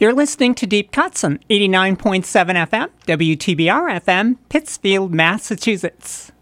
You're listening to Deep Cuts on 89.7 FM, WTBR FM, Pittsfield, Massachusetts.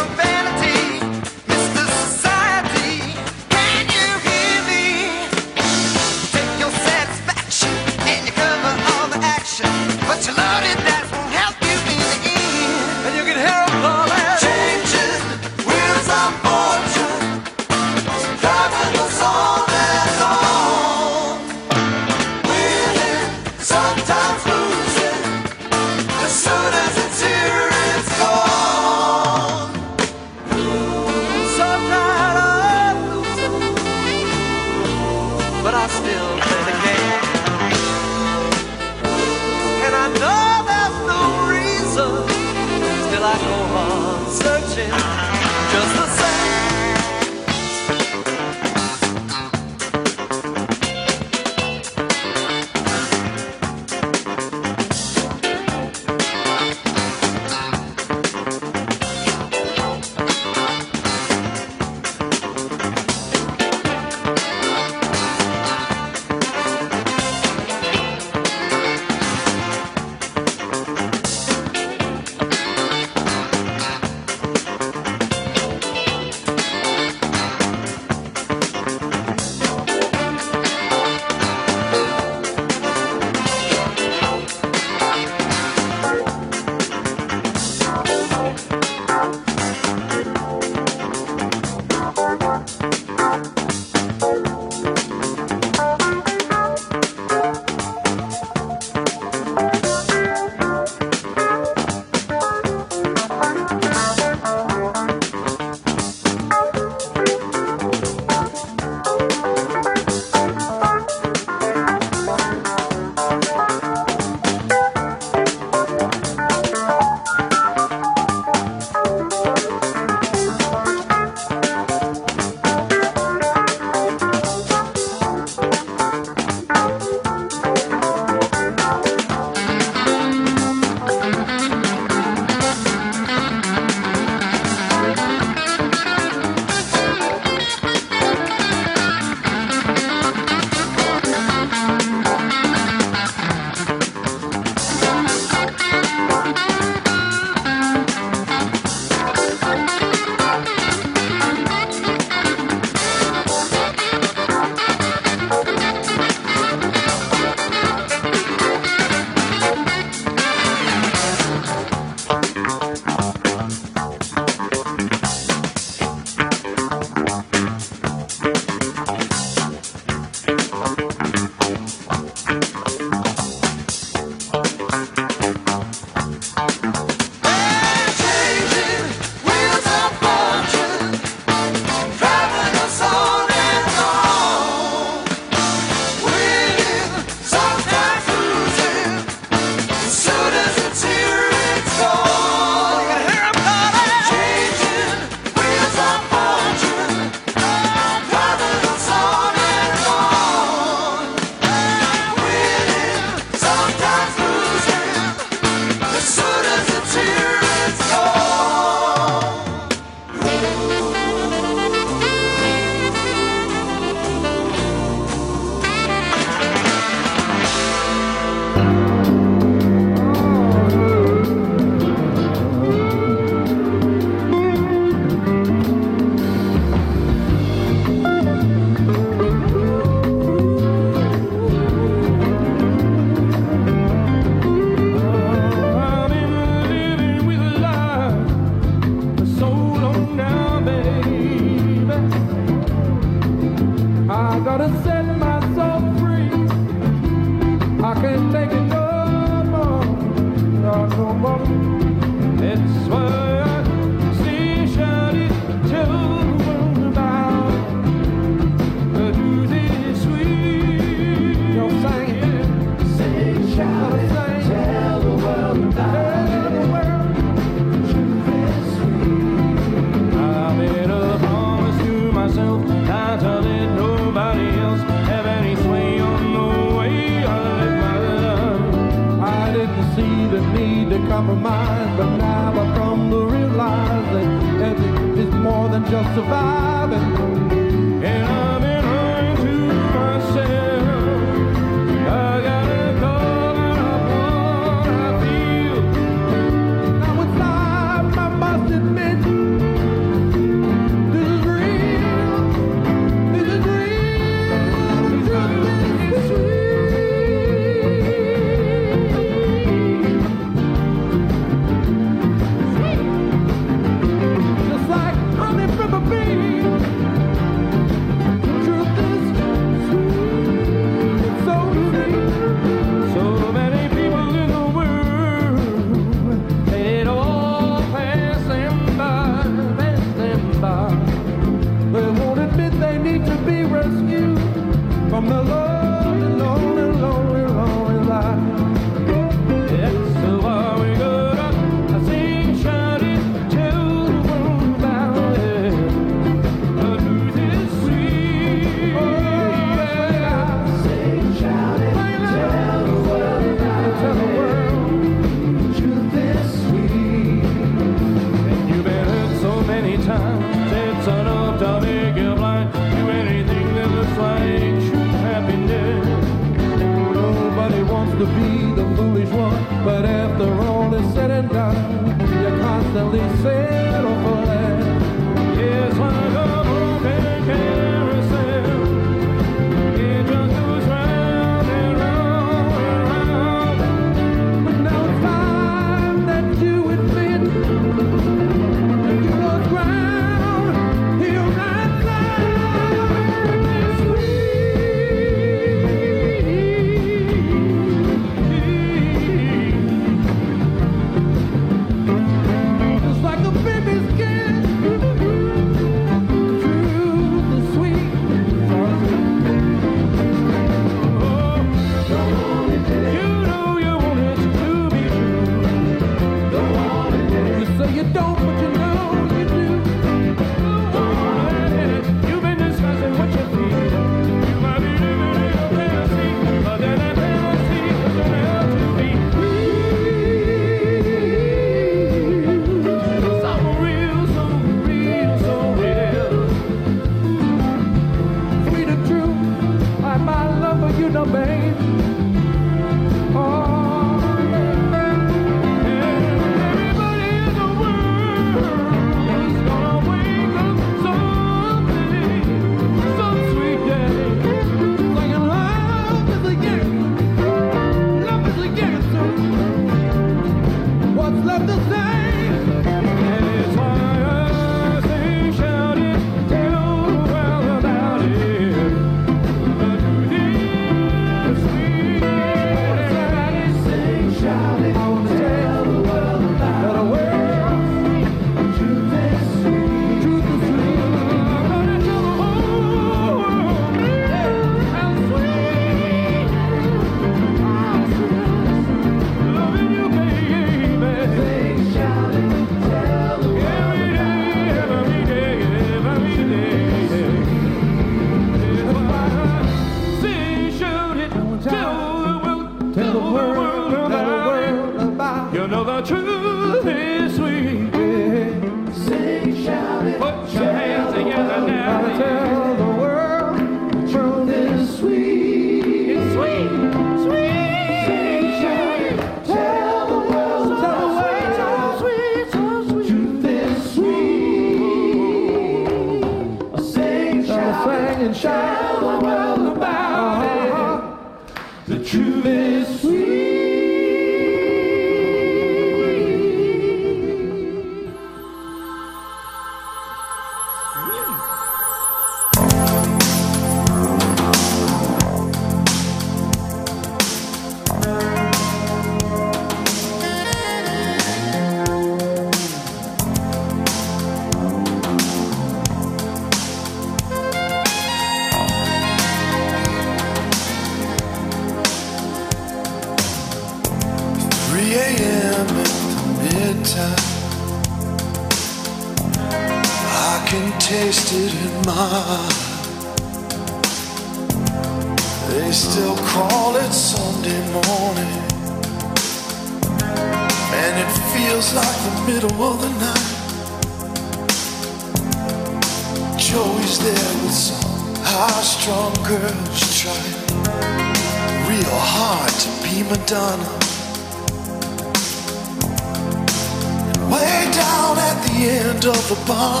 Bar,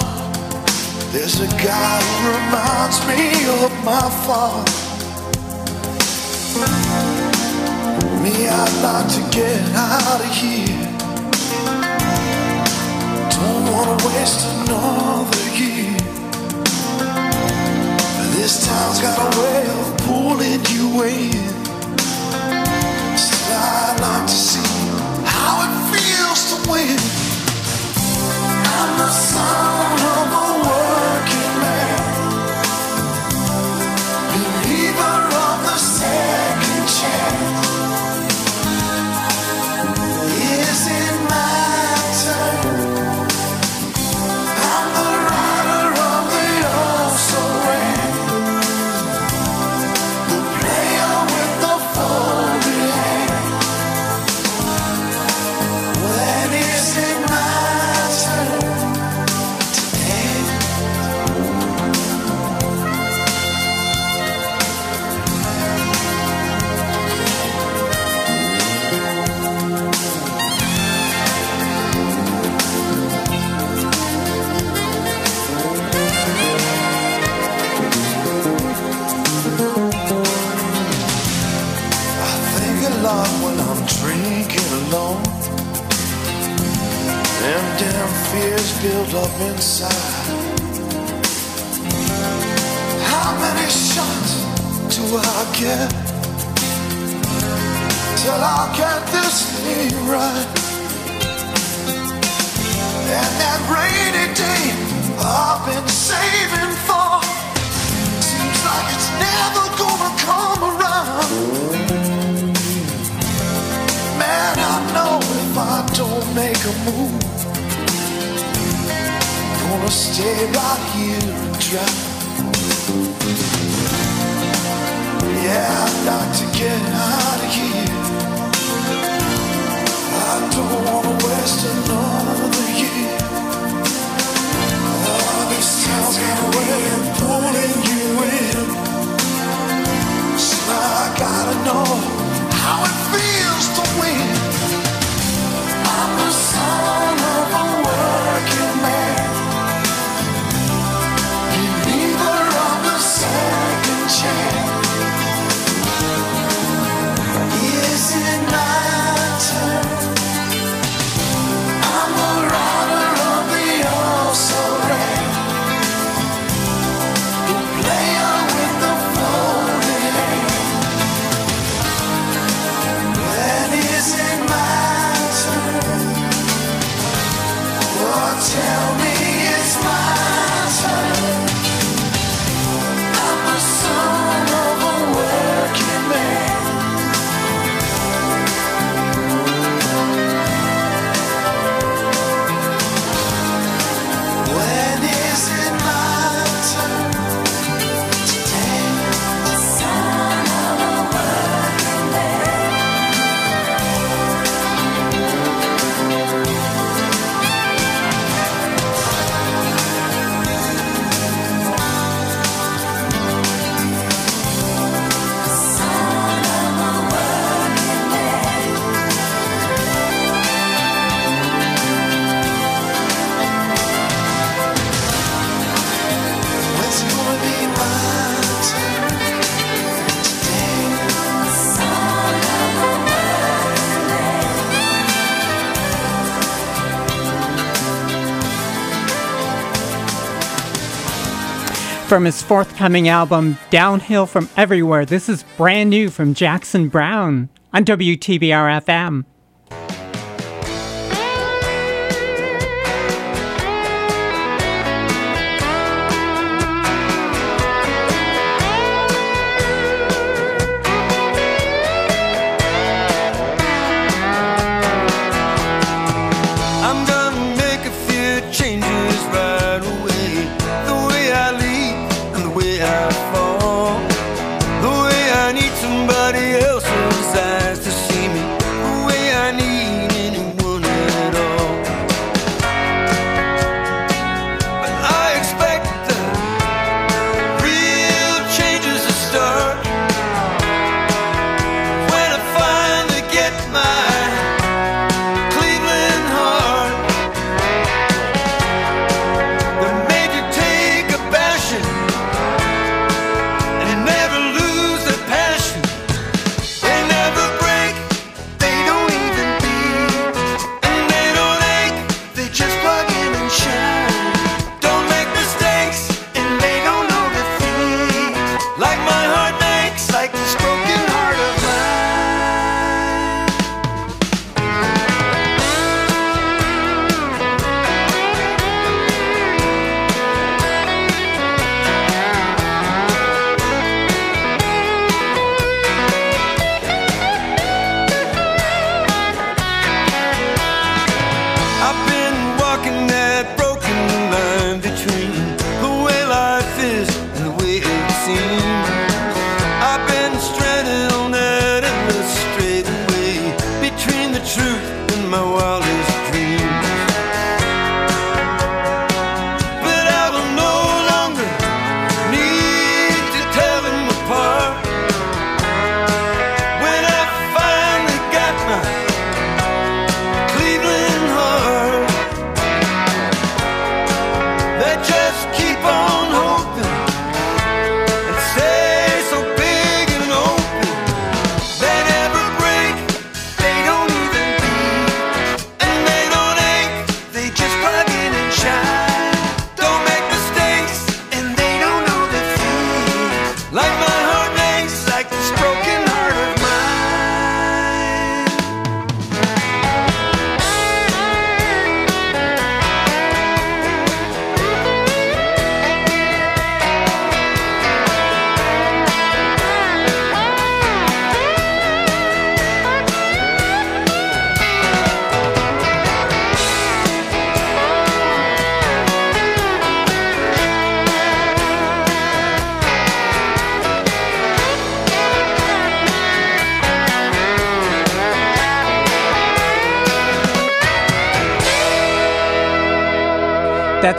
there's a guy who reminds me of my father. Me, I'd like to get out of here. Don't wanna waste another year. This town's got a way of pulling you in. Still, I'd like to see how it feels to win. Believer of the second chance. Build up inside. How many shots do I get till I get this thing right? And that rainy day I've been saving for seems like it's never gonna come around. Man, I know if I don't make a move, stay here and drown. Yeah, I'd like to get out of here. I don't wanna waste another year. Oh, this town's got a way of pulling you in. So I gotta know From his forthcoming album, Downhill from Everywhere, this is brand new from Jackson Browne on WTBR FM.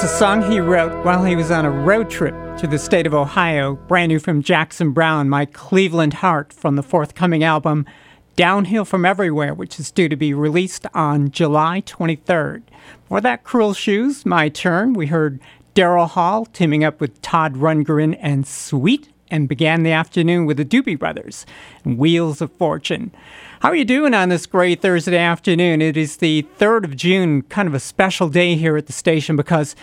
That's a song he wrote while he was on a road trip to the state of Ohio, brand new from Jackson Browne, My Cleveland Heart, from the forthcoming album Downhill from Everywhere, which is due to be released on July 23rd. For that Cruel Shoes, my turn, we heard Daryl Hall teaming up with Todd Rundgren and Sweet, and began the afternoon with the Doobie Brothers and Wheels of Fortune. How are you doing on this great Thursday afternoon? It is the 3rd of June, kind of a special day here at the station because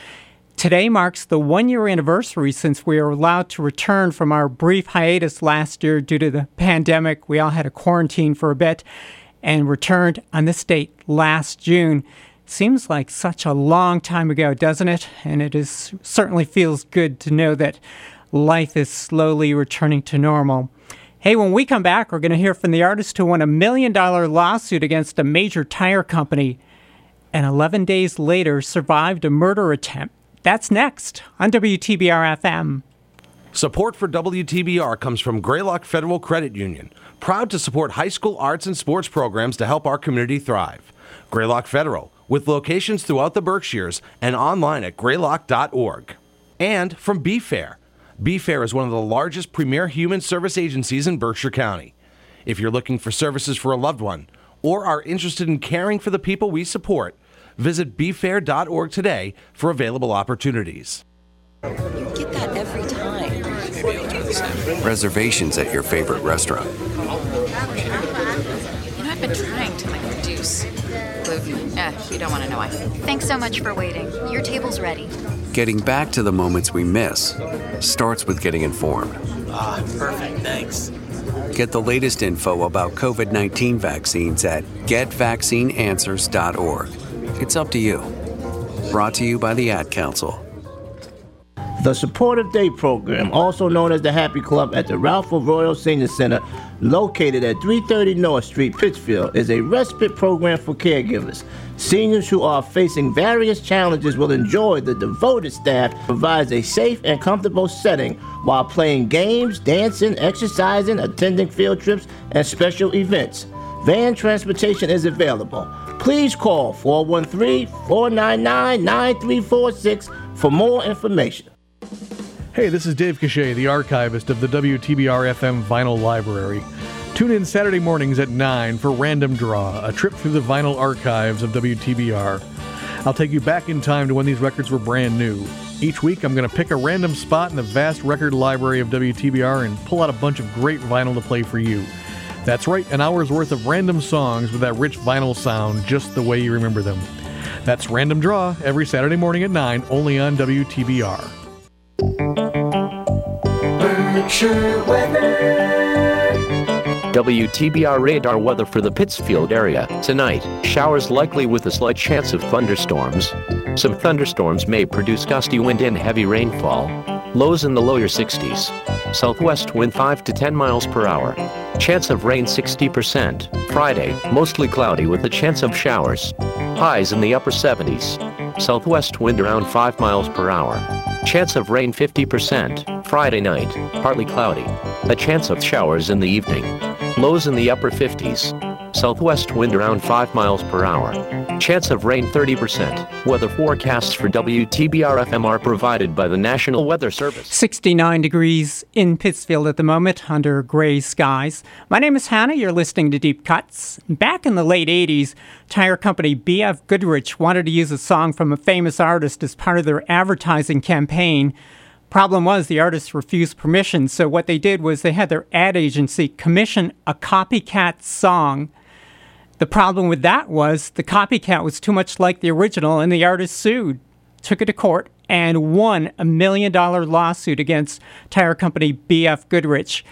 today marks the one year anniversary since we were allowed to return from our brief hiatus last year due to the pandemic. We all had a quarantine for a bit and returned on this date last June. Seems like such a long time ago, doesn't it? And it is certainly feels good to know that life is slowly returning to normal. Hey, when we come back, we're going to hear from the artist who won a million dollar lawsuit against a major tire company and 11 days later survived a murder attempt. That's next on WTBR FM. Support for WTBR comes from Greylock Federal Credit Union, proud to support high school arts and sports programs to help our community thrive. Greylock Federal, with locations throughout the Berkshires and online at greylock.org. And from BFAIR BFAIR is one of the largest premier human service agencies in Berkshire County. If you're looking for services for a loved one or are interested in caring for the people we support, visit bfair.org today for available opportunities. You get that every time. Reservations at your favorite restaurant. You know, I've been trying to like reduce gluten. Eh, you don't want to know why. Thanks so much for waiting. Your table's ready. Getting back to the moments we miss starts with getting informed. Ah, perfect, thanks. Get the latest info about COVID 19 vaccines at getvaccineanswers.org. It's up to you. Brought to you by the Ad Council. The Supportive Day Program, also known as the Happy Club at the Ralph Froio Senior Center, located at 330 North Street, Pittsfield, is a respite program for caregivers. Seniors who are facing various challenges will enjoy the devoted staff provides a safe and comfortable setting while playing games, dancing, exercising, attending field trips, and special events. Van transportation is available. Please call 413-499-9346 for more information. Hey, this is Dave Cachet, the archivist of the WTBR FM Vinyl Library. Tune in Saturday mornings at 9 for Random Draw, a trip through the vinyl archives of WTBR. I'll take you back in time to when these records were brand new. Each week, I'm going to pick a random spot in the vast record library of WTBR and pull out a bunch of great vinyl to play for you. That's right, an hour's worth of random songs with that rich vinyl sound just the way you remember them. That's Random Draw every Saturday morning at 9, only on WTBR. WTBR radar weather for the Pittsfield area. Tonight, showers likely with a slight chance of thunderstorms. Some thunderstorms may produce gusty wind and heavy rainfall. Lows in the lower 60s. Southwest wind 5 to 10 miles per hour. Chance of rain 60%. Friday, mostly cloudy with a chance of showers. Highs in the upper 70s. Southwest wind around 5 miles per hour. Chance of rain 50%. Friday night, partly cloudy. A chance of showers in the evening. Lows in the upper 50s. Southwest wind around 5 miles per hour. Chance of rain 30%. Weather forecasts for WTBR FM are provided by the National Weather Service. 69 degrees in Pittsfield at the moment under gray skies. My name is Hannah. You're listening to Deep Cuts. Back in the late 80s, tire company BF Goodrich wanted to use a song from a famous artist as part of their advertising campaign. Problem was, the artist refused permission, so what they did was they had their ad agency commission a copycat song. The problem with that was the copycat was too much like the original, and the artist sued, took it to court, and won a million dollar lawsuit against tire company BF Goodrich.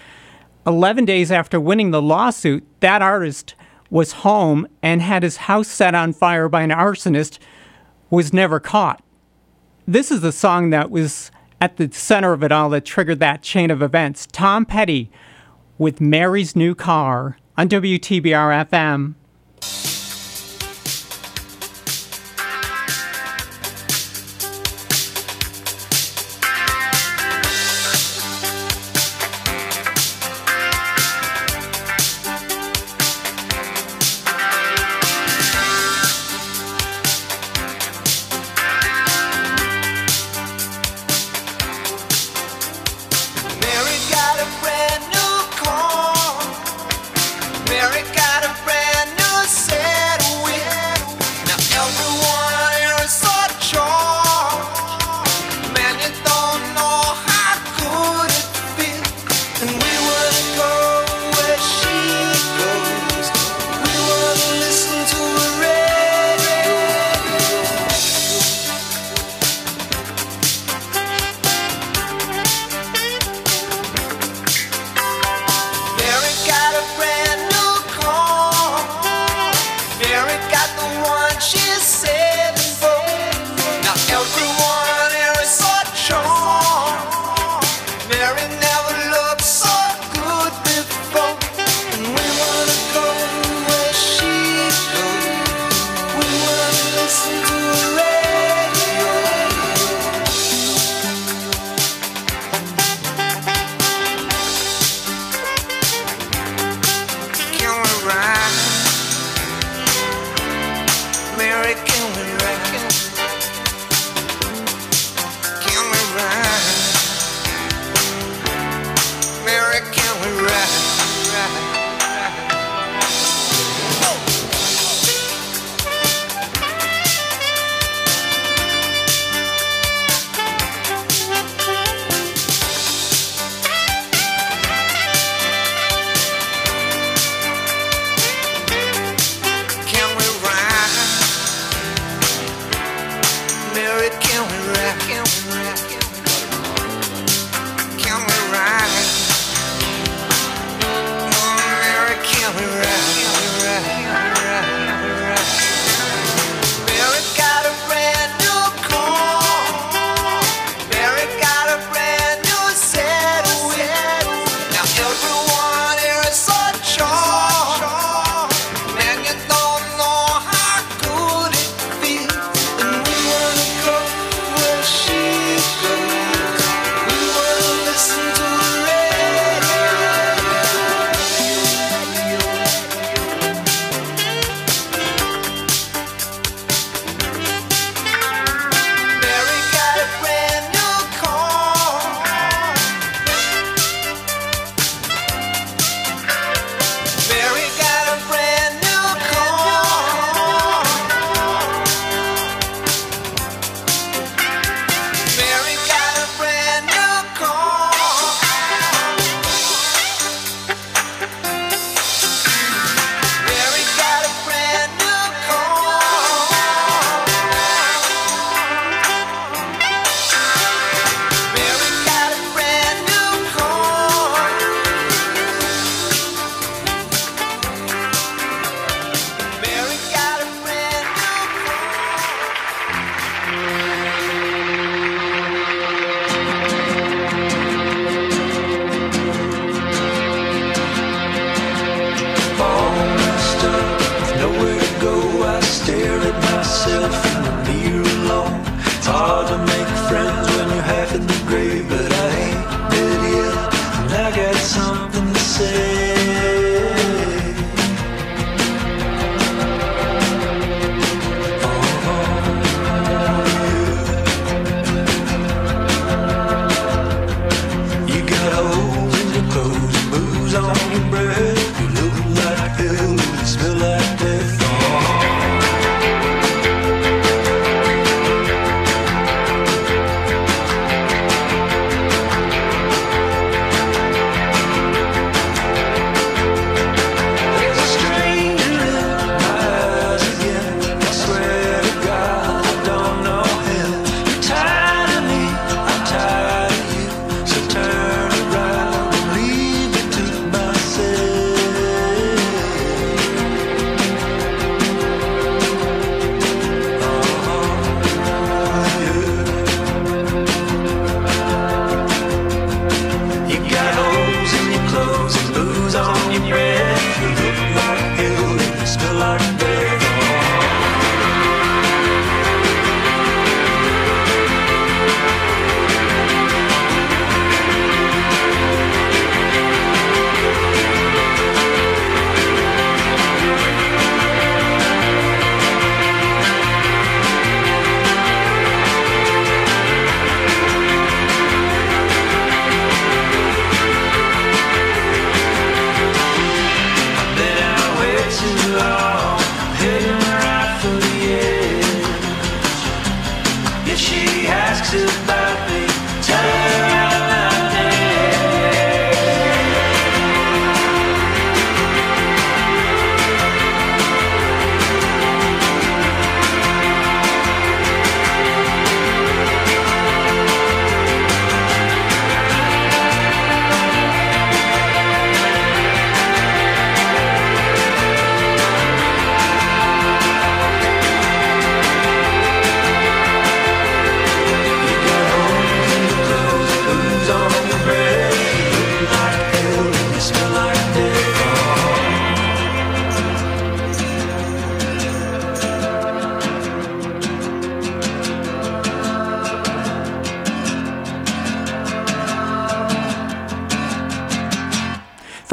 11 days after winning the lawsuit, that artist was home and had his house set on fire by an arsonist, was never caught. This is the song that was at the center of it all that triggered that chain of events. Tom Petty with Mary's New Car on WTBR FM.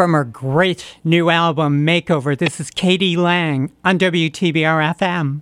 From her great new album, Makeover, this is k.d. lang on WTBR FM.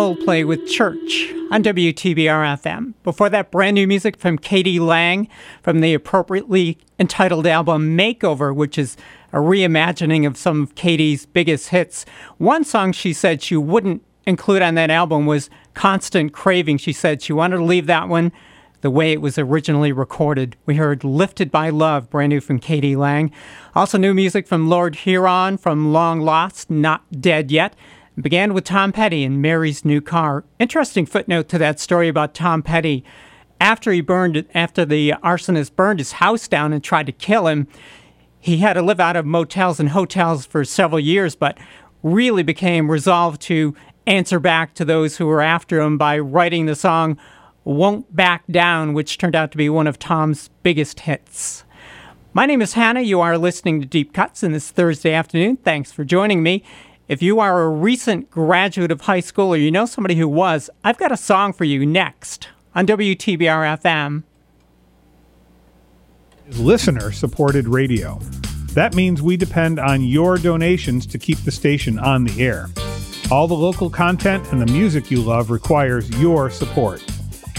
Coldplay with Church on WTBR FM. Before that, brand new music from k.d. lang from the appropriately entitled album Makeover, which is a reimagining of some of k.d.'s biggest hits. One song she said she wouldn't include on that album was Constant Craving. She said she wanted to leave that one the way it was originally recorded. We heard Lifted by Love, brand new from k.d. lang. Also, new music from Lord Huron from Long Lost, Not Dead Yet. It began with Tom Petty and Mary's New Car. Interesting footnote to that story about Tom Petty. After he burned after the arsonist burned his house down and tried to kill him, he had to live out of motels and hotels for several years, but really became resolved to answer back to those who were after him by writing the song Won't Back Down, which turned out to be one of Tom's biggest hits. My name is Hannah. You are listening to Deep Cuts in this Thursday afternoon. Thanks for joining me. If you are a recent graduate of high school or you know somebody who was, I've got a song for you next on WTBR FM. Listener supported radio. That means we depend on your donations to keep the station on the air. All the local content and the music you love requires your support.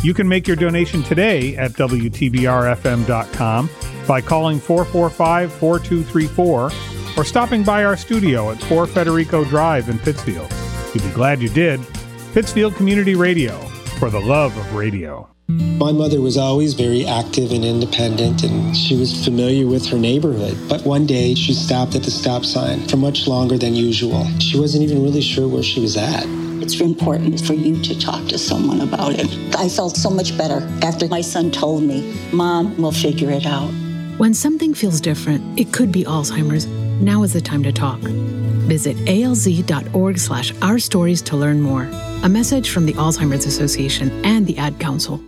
You can make your donation today at WTBRFM.com by calling 445 4234 or stopping by our studio at 4 Federico Drive in Pittsfield. You'll be glad you did. Pittsfield Community Radio, for the love of radio. My mother was always very active and independent, and she was familiar with her neighborhood. But one day, she stopped at the stop sign for much longer than usual. She wasn't even really sure where she was at. It's important for you to talk to someone about it. I felt so much better after my son told me, Mom, we'll figure it out. When something feels different, it could be Alzheimer's. Now is the time to talk. Visit alz.org slash our stories to learn more. A message from the Alzheimer's Association and the Ad Council.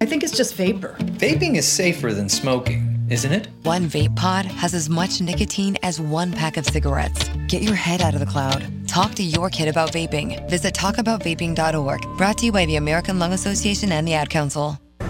I think it's just vapor. Vaping is safer than smoking, isn't it? One vape pod has as much nicotine as one pack of cigarettes. Get your head out of the cloud. Talk to your kid about vaping. Visit talkaboutvaping.org. Brought to you by the American Lung Association and the Ad Council.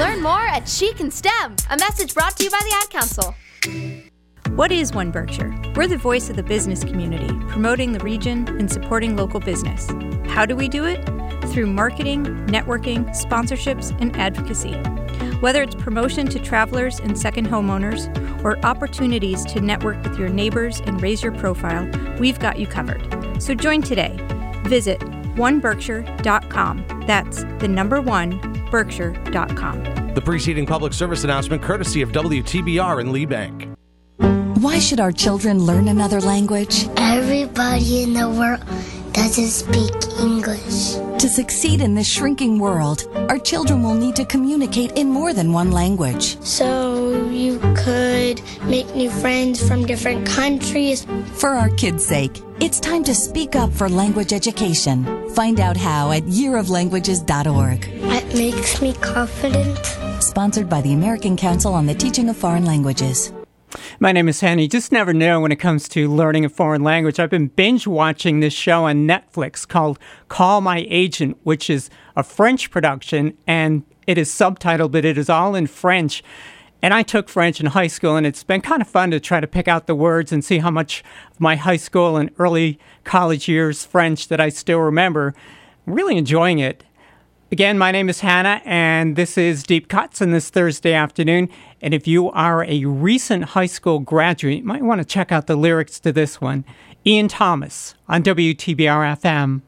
Learn more at She Can STEM. A message brought to you by the Ad Council. What is One Berkshire? We're the voice of the business community, promoting the region and supporting local business. How do we do it? Through marketing, networking, sponsorships, and advocacy. Whether it's promotion to travelers and second homeowners, or opportunities to network with your neighbors and raise your profile, we've got you covered. So join today. Visit oneberkshire.com. That's the number one, berkshire.com. The preceding public service announcement courtesy of WTBR and Lee Bank. Why should our children learn another language? Everybody in the world doesn't speak English. To succeed in this shrinking world, our children will need to communicate in more than one language. So you could make new friends from different countries. For our kids' sake, it's time to speak up for language education. Find out how at yearoflanguages.org. That makes me confident. Sponsored by the American Council on the Teaching of Foreign Languages. My name is Henny. You just never know when it comes to learning a foreign language. I've been binge watching this show on Netflix called Call My Agent, which is a French production and it is subtitled, but it is all in French. And I took French in high school, and it's been kind of fun to try to pick out the words and see how much of my high school and early college years French that I still remember. I'm really enjoying it. Again, my name is Hannah, and this is Deep Cuts in this Thursday afternoon. And if you are a recent high school graduate, you might want to check out the lyrics to this one. Ian Thomas on WTBR FM.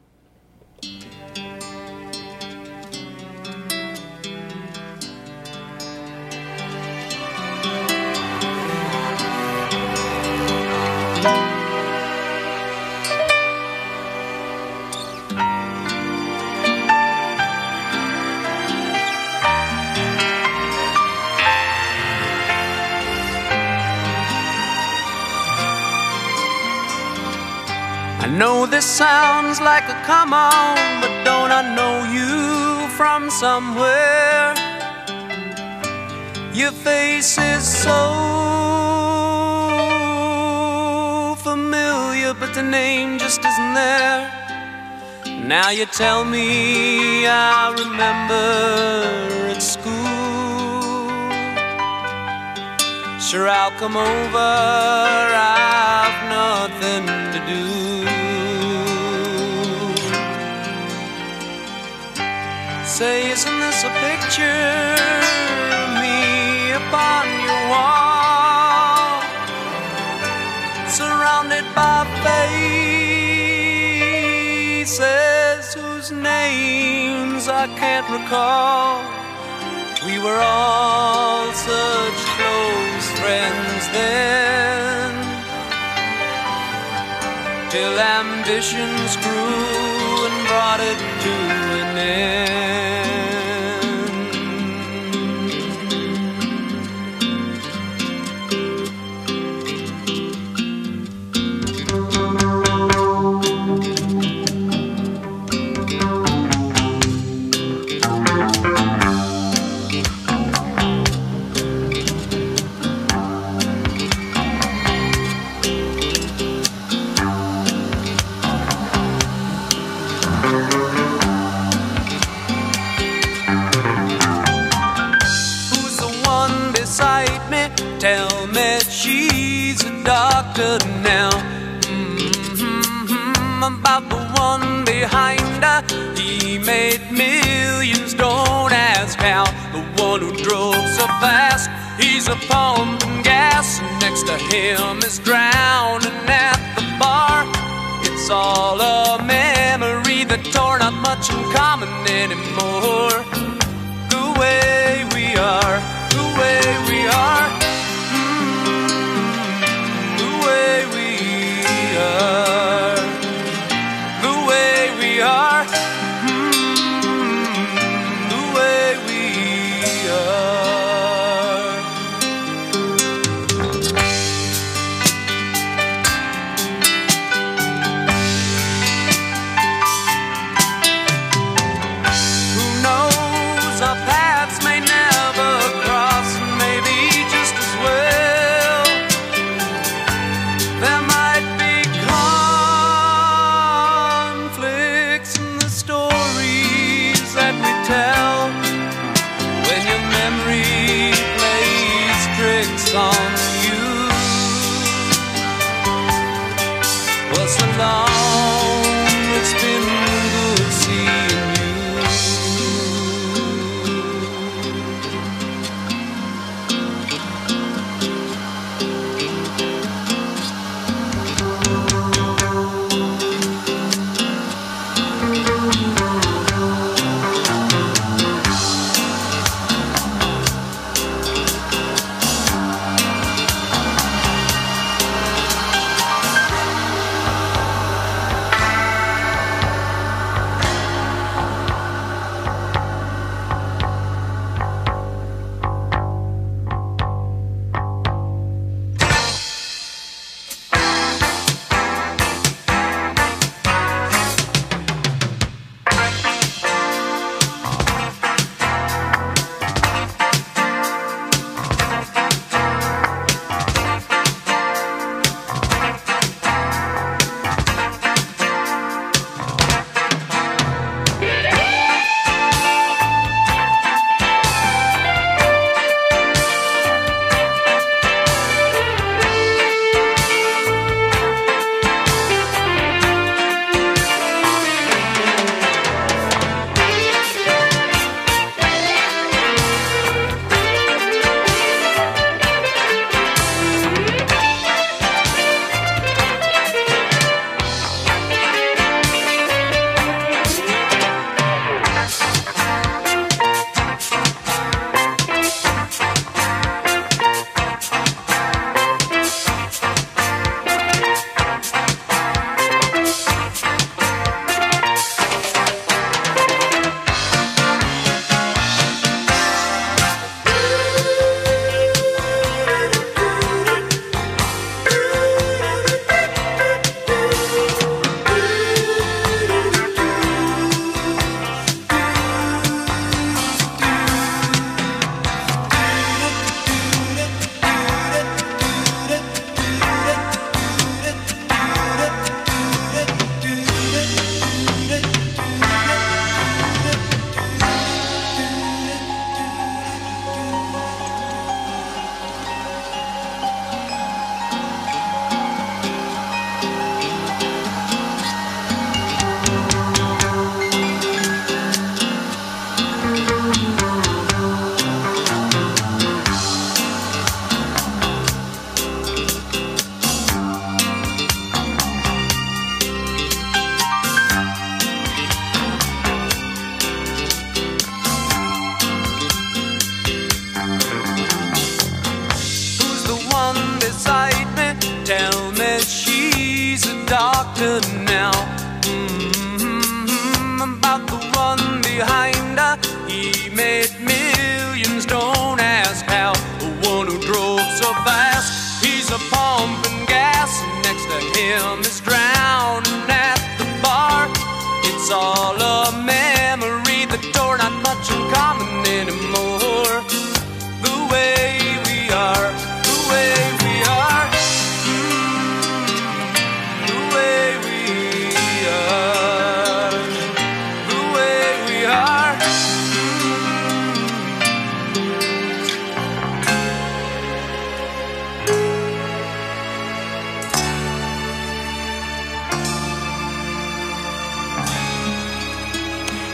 Know this sounds like a come on, but don't I know you from somewhere? Your face is so familiar, but the name just isn't there. Now you tell me I remember at school. Sure, I'll come over, I've nothing to do. Say, isn't this a picture of me upon your wall? Surrounded by faces whose names I can't recall. We were all such close friends then. Till ambitions grew and brought it to an end. Doctor now. Mm-hmm, about the one behind her. He made millions, don't ask how. The one who drove so fast, he's a pumping gas. Next to him is drowning at the bar. It's all a memory that tore not much in common anymore the way we are, the way we are, way we are,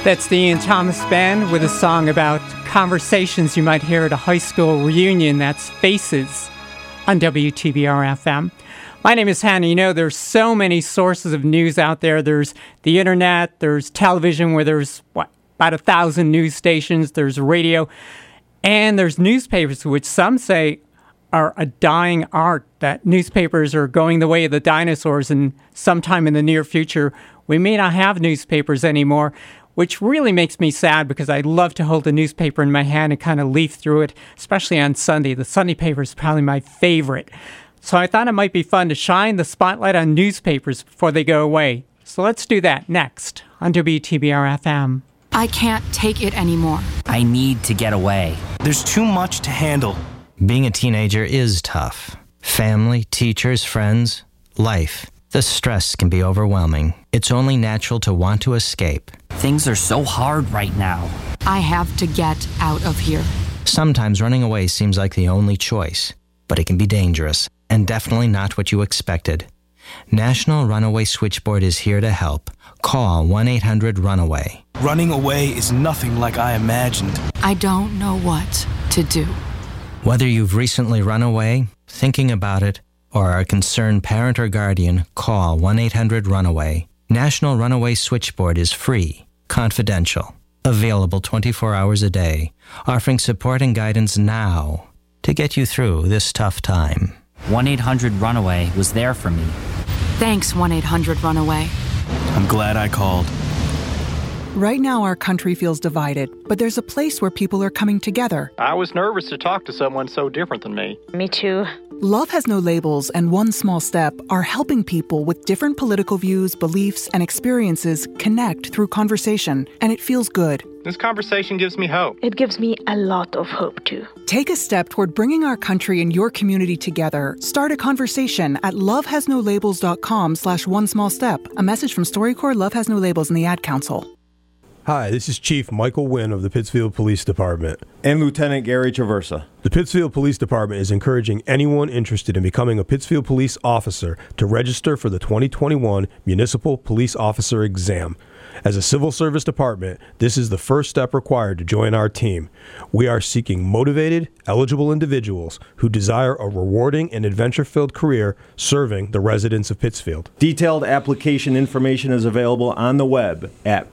That's the Ian Thomas Band with a song about conversations you might hear at a high school reunion. That's Faces on WTBR FM. My name is Hannah. You know, there's so many sources of news out there. There's the internet, there's television where there's, what, about a thousand news stations, there's radio, and there's newspapers, which some say are a dying art, that newspapers are going the way of the dinosaurs, and sometime in the near future, we may not have newspapers anymore, which really makes me sad because I love to hold a newspaper in my hand and kind of leaf through it, especially on Sunday. The Sunday paper is probably my favorite. So I thought it might be fun to shine the spotlight on newspapers before they go away. So let's do that next on WTBR FM. I can't take it anymore. I need to get away. There's too much to handle. Being a teenager is tough. Family, teachers, friends, life. The stress can be overwhelming. It's only natural to want to escape. Things are so hard right now. I have to get out of here. Sometimes running away seems like the only choice, but it can be dangerous and definitely not what you expected. National Runaway Switchboard is here to help. Call 1 800 Runaway. Running away is nothing like I imagined. I don't know what to do. Whether you've recently run away, thinking about it, or are a concerned parent or guardian, call 1 800 Runaway. National Runaway Switchboard is free, confidential, available 24 hours a day, offering support and guidance now to get you through this tough time. 1 800 Runaway was there for me. Thanks, 1 800 Runaway. I'm glad I called. Right now, our country feels divided, but there's a place where people are coming together. I was nervous to talk to someone so different than me. Me too. Love Has No Labels and One Small Step are helping people with different political views, beliefs, and experiences connect through conversation, and it feels good. This conversation gives me hope. It gives me a lot of hope too. Take a step toward bringing our country and your community together. Start a conversation at lovehasnolabels.com slash one small step. A message from StoryCorps, Love Has No Labels, and the Ad Council. Hi, this is Chief Michael Wynn of the Pittsfield Police Department. And Lieutenant Gary Traversa. The Pittsfield Police Department is encouraging anyone interested in becoming a Pittsfield police officer to register for the 2021 Municipal Police Officer Exam. As a civil service department, this is the first step required to join our team. We are seeking motivated, eligible individuals who desire a rewarding and adventure filled career serving the residents of Pittsfield. Detailed application information is available on the web at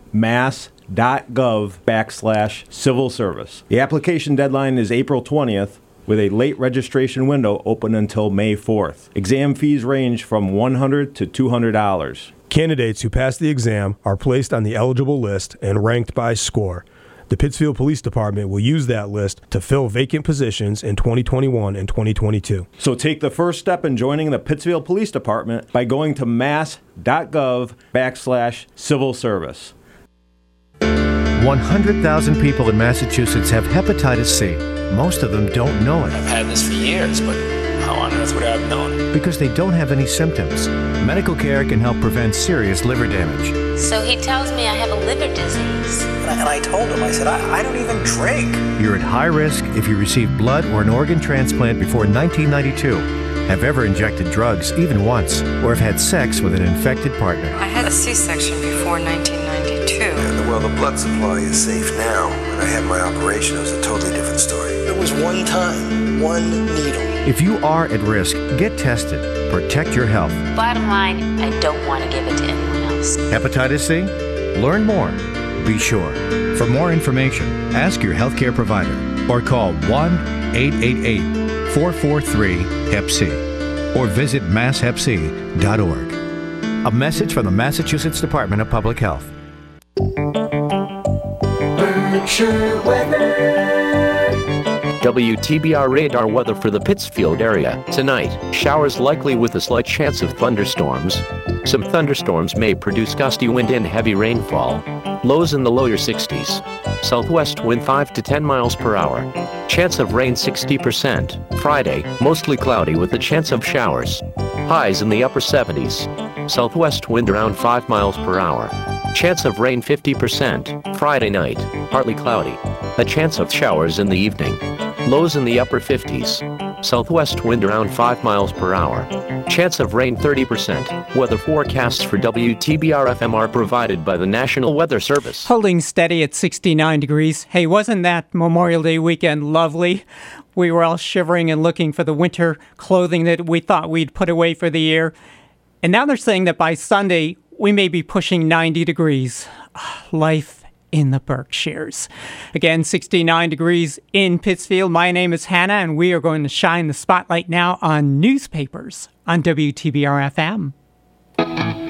mass.gov backslash civil service. The application deadline is April 20th with a late registration window open until May 4th. Exam fees range from 100 to $200. Candidates who pass the exam are placed on the eligible list and ranked by score. The Pittsfield Police Department will use that list to fill vacant positions in 2021 and 2022. So take the first step in joining the Pittsfield Police Department by going to mass.gov backslash civil service. 100,000 people in Massachusetts have hepatitis C. Most of them don't know it. I've had this for years, but how on earth would I have known it? Because they don't have any symptoms. Medical care can help prevent serious liver damage. So he tells me I have a liver disease. And I, and I told him, I said, I, I don't even drink. You're at high risk if you receive blood or an organ transplant before 1992, have ever injected drugs even once, or have had sex with an infected partner. I had a C section before 1992. The know, the blood supply is safe now. When I had my operation, it was a totally different story. It was one time, one needle. If you are at risk, get tested. Protect your health. Bottom line, I don't want to give it to anyone else. Hepatitis C? Learn more. Be sure. For more information, ask your healthcare provider or call 1 888 443 Hep C or visit masshepc.org. A message from the Massachusetts Department of Public Health. Weather. WTBR radar weather for the Pittsfield area. Tonight, showers likely with a slight chance of thunderstorms. Some thunderstorms may produce gusty wind and heavy rainfall. Lows in the lower 60s. Southwest wind 5 to 10 miles per hour. Chance of rain 60%. Friday, mostly cloudy with a chance of showers. Highs in the upper 70s. Southwest wind around 5 miles per hour. Chance of rain 50%. Friday night, partly cloudy. A chance of showers in the evening. Lows in the upper 50s. Southwest wind around 5 miles per hour. Chance of rain 30%. Weather forecasts for WTBR FM are provided by the National Weather Service. Holding steady at 69 degrees. Hey, wasn't that Memorial Day weekend lovely? We were all shivering and looking for the winter clothing that we thought we'd put away for the year. And now they're saying that by Sunday, we may be pushing 90 degrees. Ah, life in the Berkshires. Again, 69 degrees in Pittsfield. My name is Hannah, and we are going to shine the spotlight now on newspapers on WTBR FM.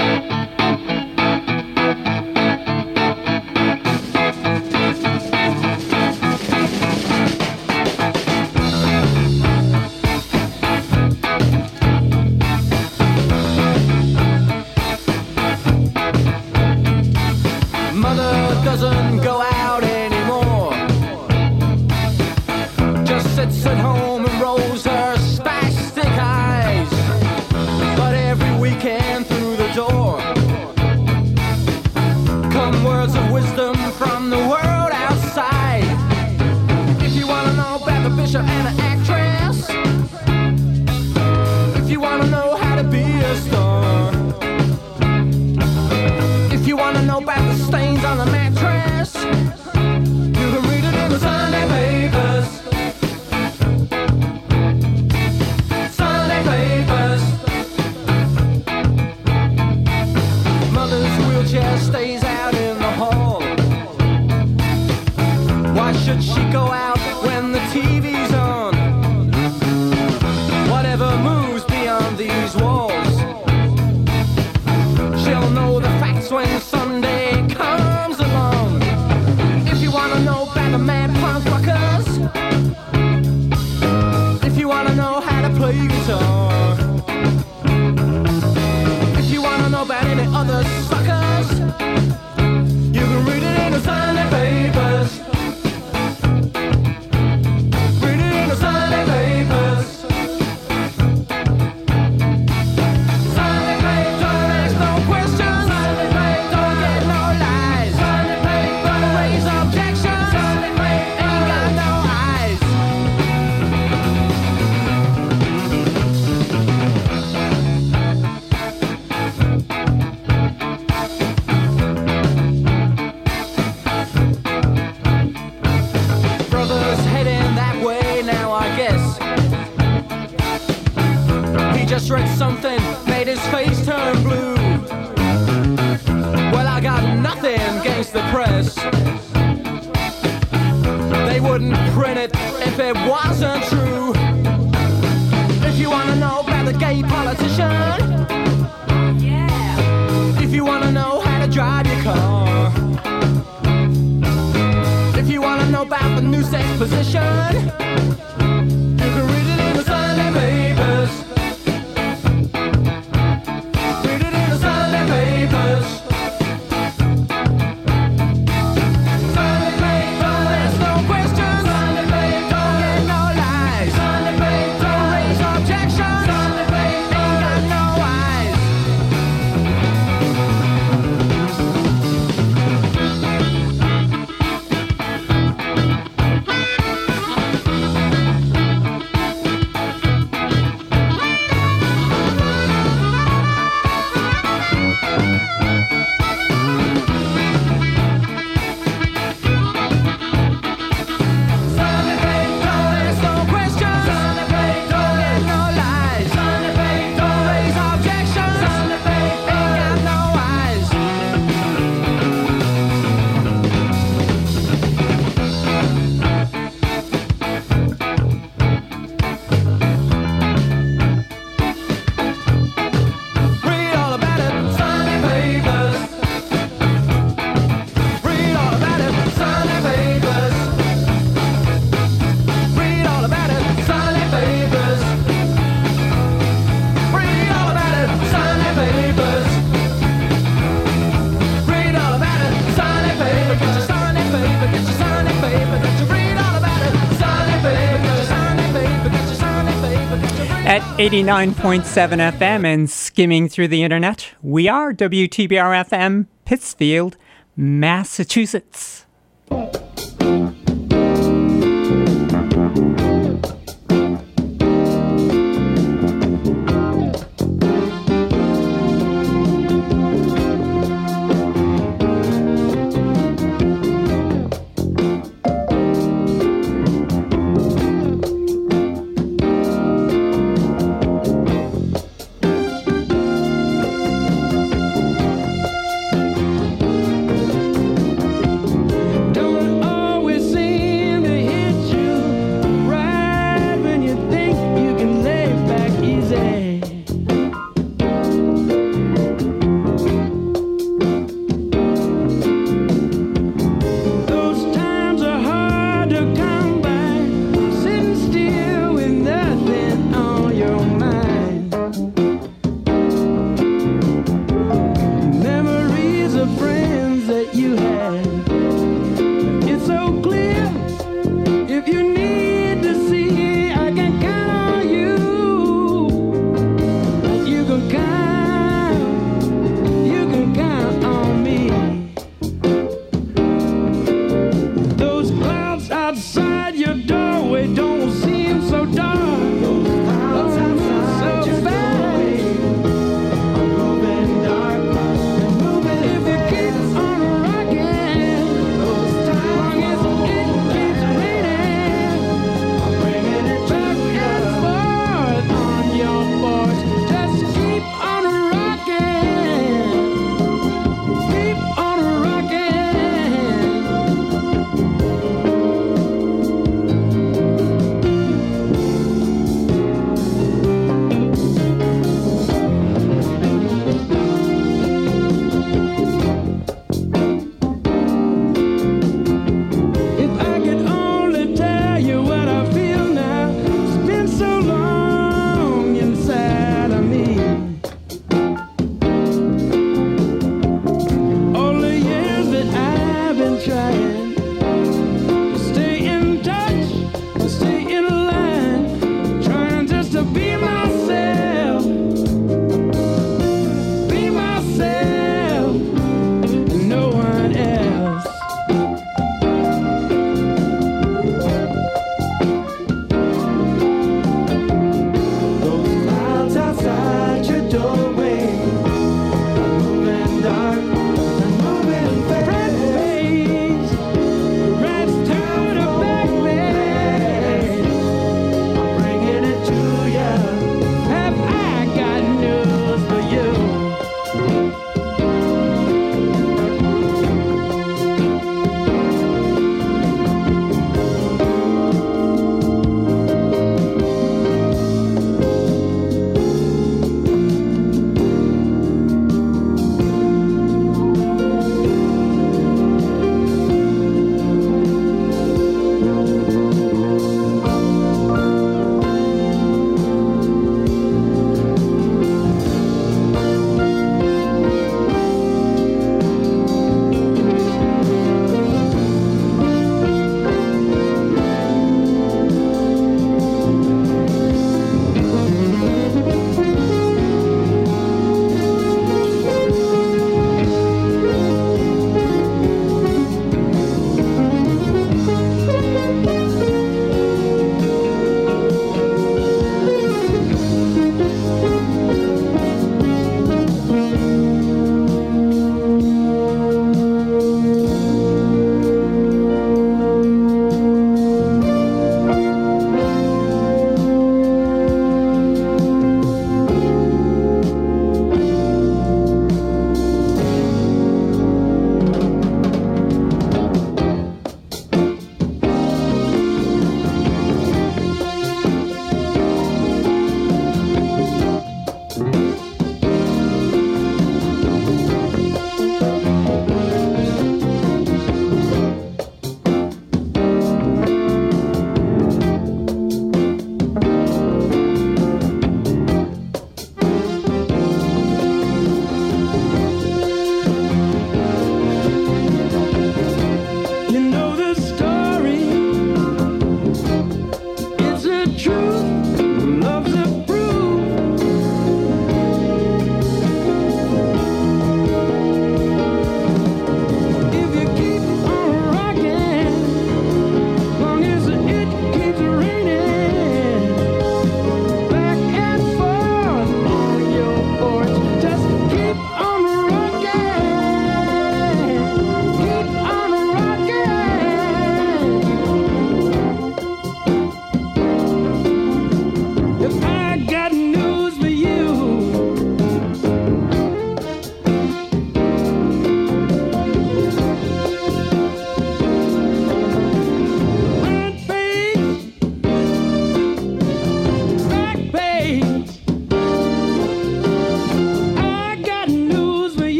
89.7 FM and skimming through the internet. We are WTBR FM, Pittsfield, Massachusetts.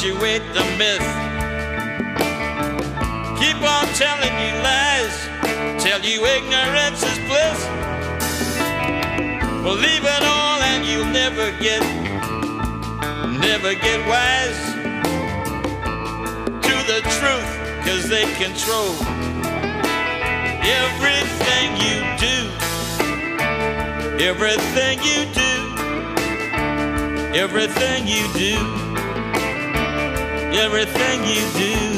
Perpetuate the myth. Keep on telling you lies, tell you ignorance is bliss. Believe it all and you'll never get, never get wise to the truth, cause they control everything you do. Everything you do, everything you do, everything you do.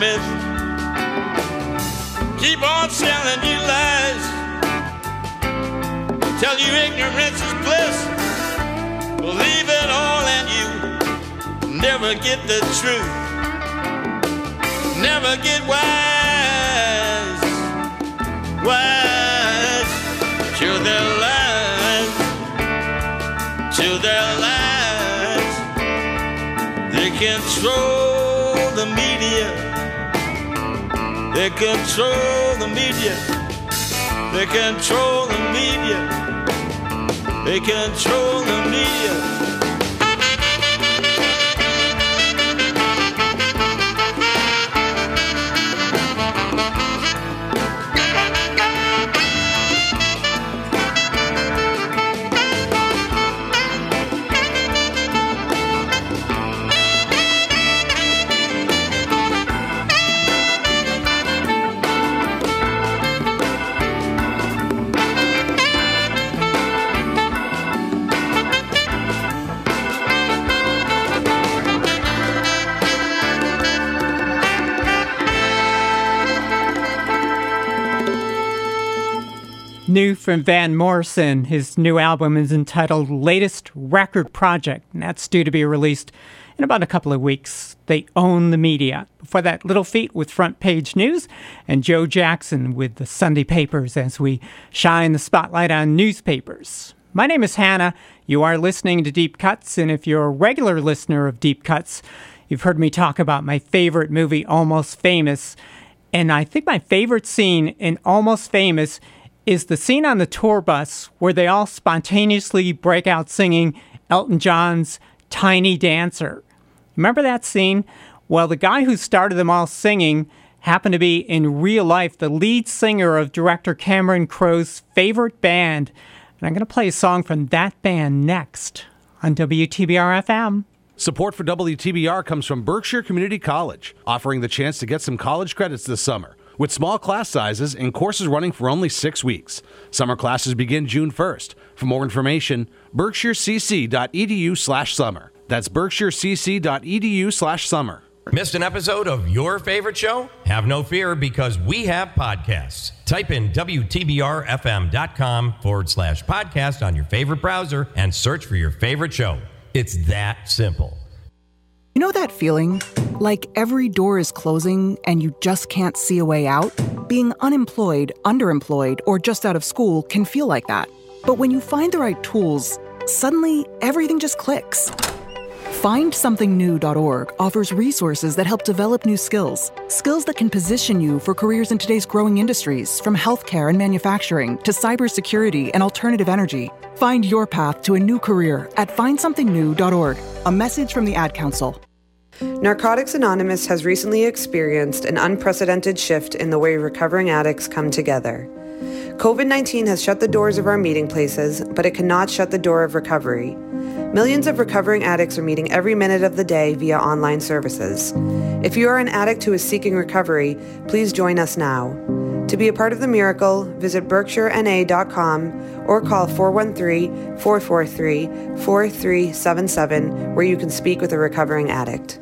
Myth. Keep on selling you lies, tell you ignorance is bliss. Believe it all and you never get the truth, never get wise, wise to their lies, to their lies. They control the media. They control the media. They control the media. They control the media. From Van Morrison. His new album is entitled Latest Record Project, and that's due to be released in about a couple of weeks. They own the media. Before that, Little Feat with Front Page News, and Joe Jackson with the Sunday Papers as we shine the spotlight on newspapers. My name is Hannah. You are listening to Deep Cuts, and if you're a regular listener of Deep Cuts, you've heard me talk about my favorite movie, Almost Famous. And I think my favorite scene in Almost Famous is the scene on the tour bus where they all spontaneously break out singing Elton John's Tiny Dancer. Remember that scene? Well, the guy who started them all singing happened to be in real life the lead singer of director Cameron Crowe's favorite band. And I'm going to play a song from that band next on WTBR FM. Support for WTBR comes from Berkshire Community College, offering the chance to get some college credits this summer. With small class sizes and courses running for only six weeks. Summer classes begin June 1st. For more information, berkshire.cc.edu slash summer. That's berkshire.cc.edu slash summer. Missed an episode of your favorite show? Have no fear because we have podcasts. Type in WTBRFM.com forward slash podcast on your favorite browser and search for your favorite show. It's that simple. You know that feeling? Like every door is closing and you just can't see a way out? Being unemployed, underemployed, or just out of school can feel like that. But when you find the right tools, suddenly everything just clicks. FindSomethingNew.org offers resources that help develop new skills. Skills that can position you for careers in today's growing industries, from healthcare and manufacturing to cybersecurity and alternative energy. Find your path to a new career at FindSomethingNew.org. A message from the Ad Council. Narcotics Anonymous has recently experienced an unprecedented shift in the way recovering addicts come together. COVID 19 has shut the doors of our meeting places, but it cannot shut the door of recovery. Millions of recovering addicts are meeting every minute of the day via online services. If you are an addict who is seeking recovery, please join us now. To be a part of the miracle, visit berkshirena.com or call 413 443 4377 where you can speak with a recovering addict.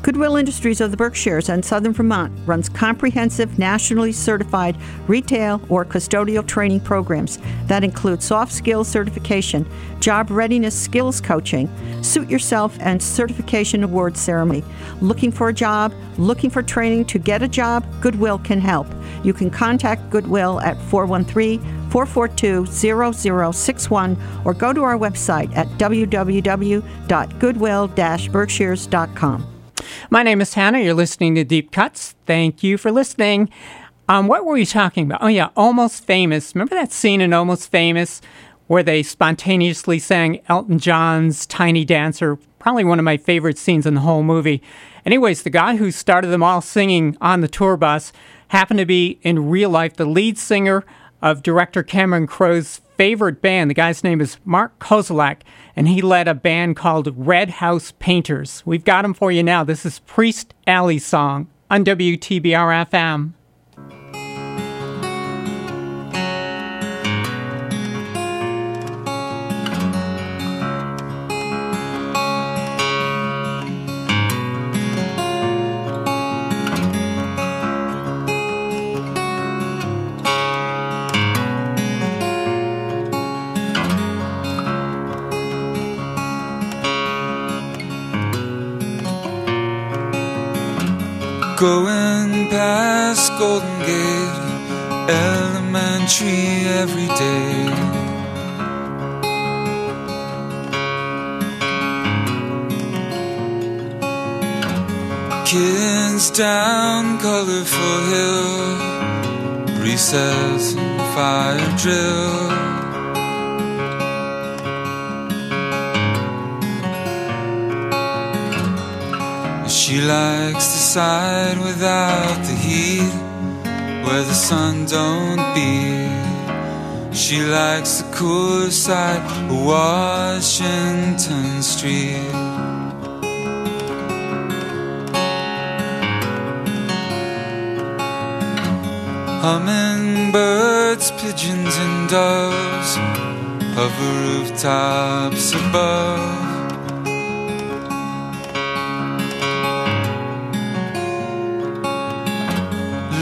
Goodwill Industries of the Berkshires and Southern Vermont runs comprehensive, nationally certified retail or custodial training programs that include soft skills certification, job readiness skills coaching, suit yourself, and certification award ceremony. Looking for a job? Looking for training to get a job? Goodwill can help. You can contact Goodwill at 413 442 0061 or go to our website at www.goodwill berkshires.com. My name is Hannah. You're listening to Deep Cuts. Thank you for listening. Um, what were we talking about? Oh, yeah, Almost Famous. Remember that scene in Almost Famous where they spontaneously sang Elton John's Tiny Dancer? Probably one of my favorite scenes in the whole movie. Anyways, the guy who started them all singing on the tour bus happened to be, in real life, the lead singer of director Cameron Crowe's favorite band. The guy's name is Mark Kozelek, and he led a band called Red House Painters. We've got him for you now. This is Priest Alley Song on WTBR FM. Going past Golden Gate Elementary every day. Kids down Colorful Hill, recess and fire drill. She likes the side without the heat, where the sun don't beat. She likes the cooler side of Washington Street. Hummingbirds, pigeons, and doves hover rooftops above.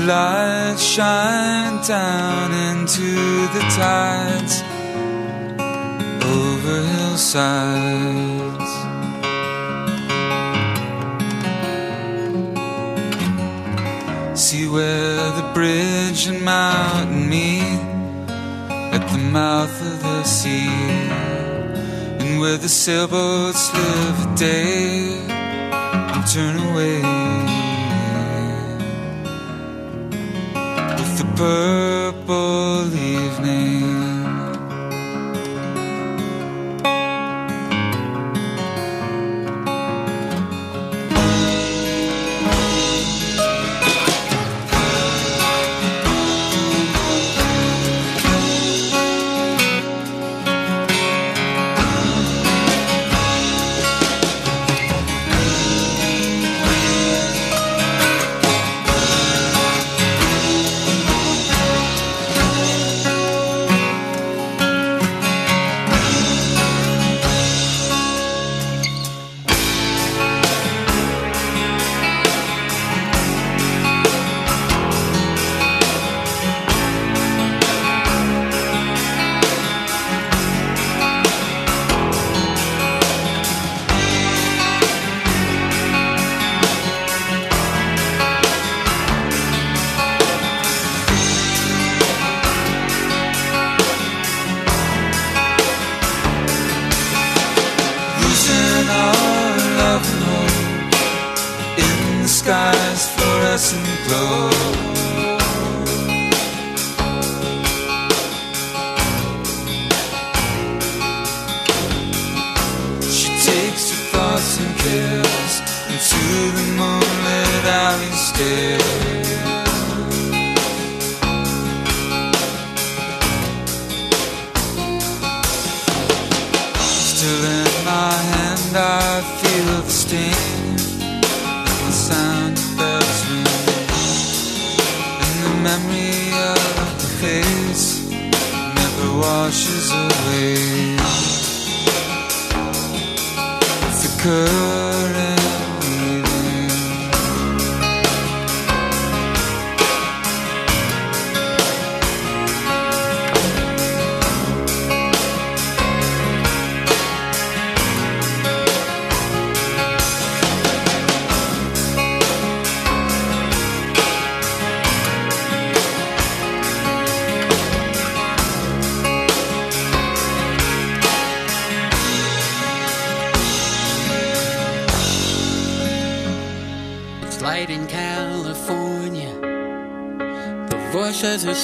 Light shine down into the tides over hillsides. See where the bridge and mountain meet at the mouth of the sea, and where the sailboats live a day and turn away. Purple evening.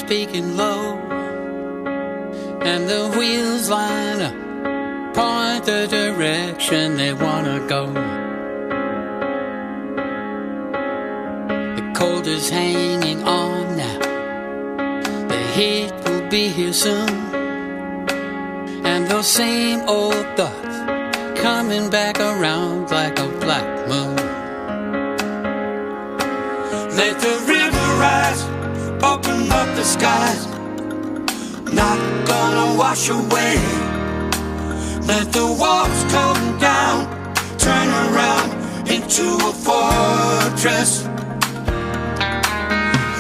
Speaking low. And the wheels line up, point the direction they want to go. The cold is hanging on now. The heat will be here soon. And those same old thoughts coming back around like a black moon. Let the skies. Not gonna wash away. Let the walls come down, turn around into a fortress.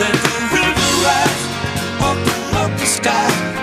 Let the river rise, open up the sky.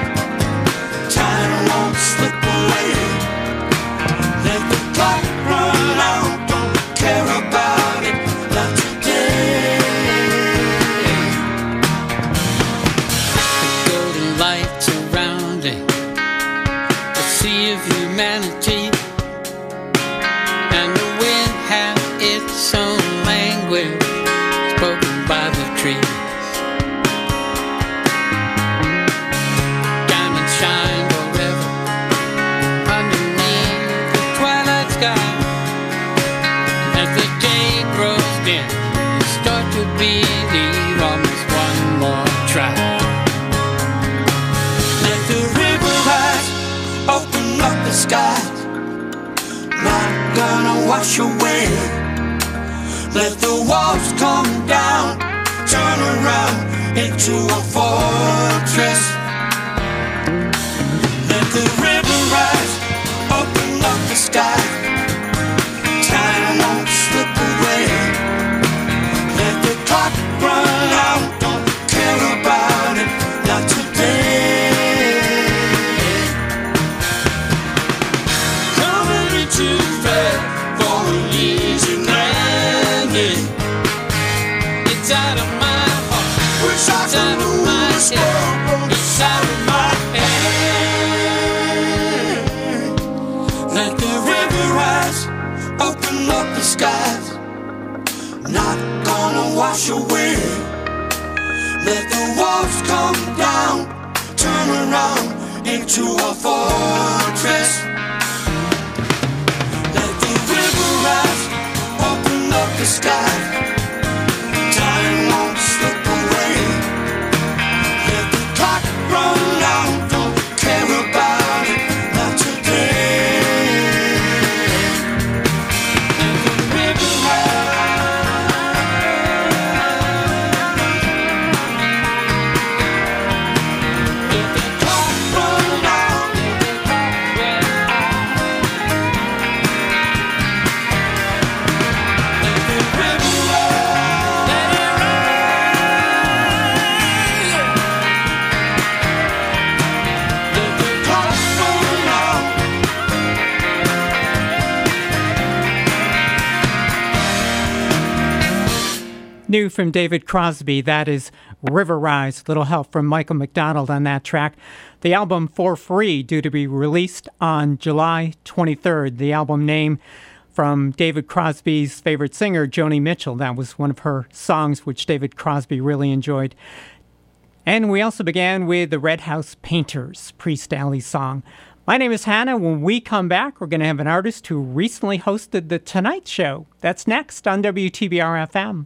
Come down, turn around into a fortress. Into a fortress. New from David Crosby, that is River Rise. Little help from Michael McDonald on that track. The album For Free, due to be released on July 23rd. The album name from David Crosby's favorite singer, Joni Mitchell. That was one of her songs which David Crosby really enjoyed. And we also began with the Red House Painters, Priest Alley song. My name is Hannah. When we come back, we're going to have an artist who recently hosted The Tonight Show. That's next on WTBR FM.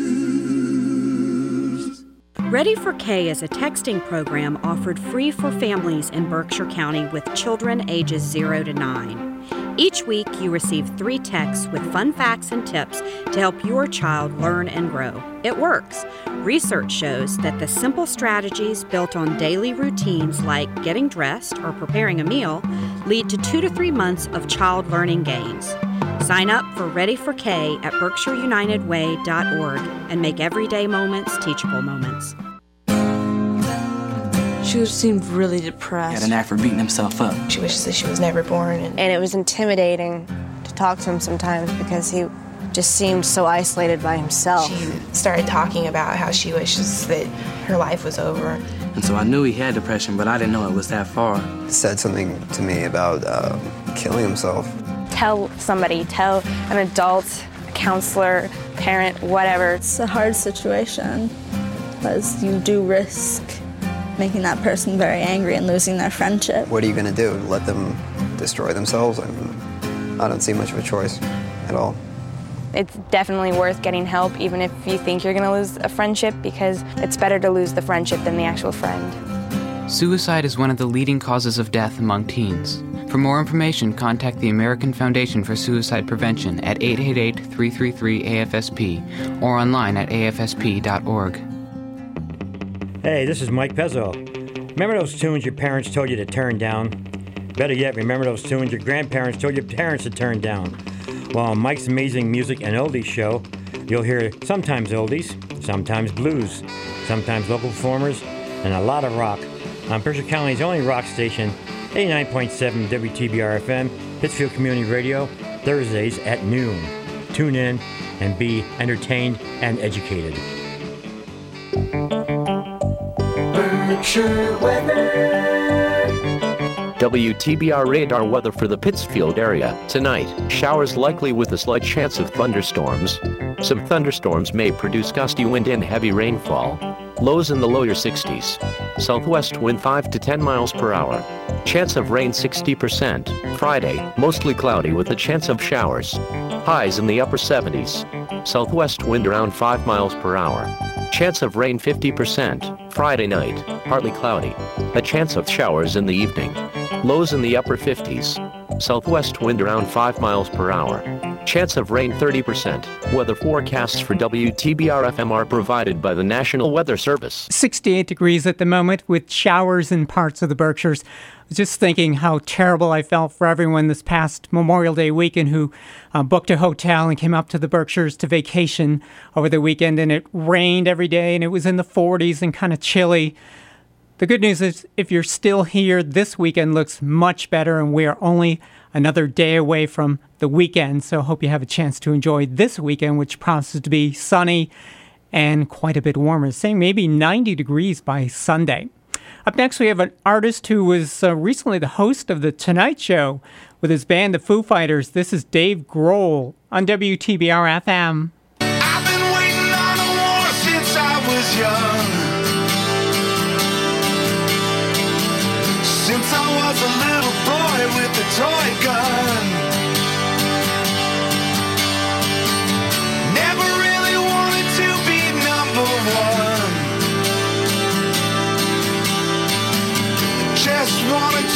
Ready for K is a texting program offered free for families in Berkshire County with children ages 0 to 9. Each week, you receive three texts with fun facts and tips to help your child learn and grow. It works. Research shows that the simple strategies built on daily routines like getting dressed or preparing a meal lead to two to three months of child learning gains. Sign up for Ready for K at berkshireunitedway.org and make everyday moments teachable moments. She seemed really depressed. He had an knack for beating himself up. She wishes that she was never born. And, and it was intimidating to talk to him sometimes because he just seemed so isolated by himself. She started talking about how she wishes that her life was over. And so I knew he had depression, but I didn't know it was that far. Said something to me about uh, killing himself. Tell somebody, tell an adult, a counselor, parent, whatever. It's a hard situation because you do risk making that person very angry and losing their friendship. What are you going to do? Let them destroy themselves? I mean, I don't see much of a choice at all. It's definitely worth getting help, even if you think you're going to lose a friendship, because it's better to lose the friendship than the actual friend. Suicide is one of the leading causes of death among teens. For more information, contact the American Foundation for Suicide Prevention at 888 333 AFSP or online at afsp.org. Hey, this is Mike Pezzo. Remember those tunes your parents told you to turn down? Better yet, remember those tunes your grandparents told your parents to turn down. Well, on Mike's Amazing Music and Oldies show, you'll hear sometimes oldies, sometimes blues, sometimes local performers, and a lot of rock. On Berkshire County's only rock station, 89.7 WTBR FM, Pittsfield Community Radio, Thursdays at noon. Tune in and be entertained and educated. Berkshire weather. WTBR radar weather for the Pittsfield area. Tonight, showers likely with a slight chance of thunderstorms. Some thunderstorms may produce gusty wind and heavy rainfall. Lows in the lower 60s. Southwest wind 5 to 10 miles per hour. Chance of rain 60%. Friday, mostly cloudy with a chance of showers. Highs in the upper 70s. Southwest wind around 5 miles per hour. Chance of rain 50%. Friday night, partly cloudy. A chance of showers in the evening. Lows in the upper 50s. Southwest wind around 5 miles per hour. Chance of rain 30%. Weather forecasts for WTBR FM are provided by the National Weather Service. 68 degrees at the moment with showers in parts of the Berkshires. Just thinking how terrible I felt for everyone this past Memorial Day weekend who uh, booked a hotel and came up to the Berkshires to vacation over the weekend and it rained every day and it was in the 40s and kind of chilly. The good news is if you're still here, this weekend looks much better and we are only another day away from the weekend. So hope you have a chance to enjoy this weekend, which promises to be sunny and quite a bit warmer, saying maybe 90 degrees by Sunday. Up next, we have an artist who was uh, recently the host of The Tonight Show with his band, The Foo Fighters. This is Dave Grohl on WTBR FM. Since I was a little boy with a toy Just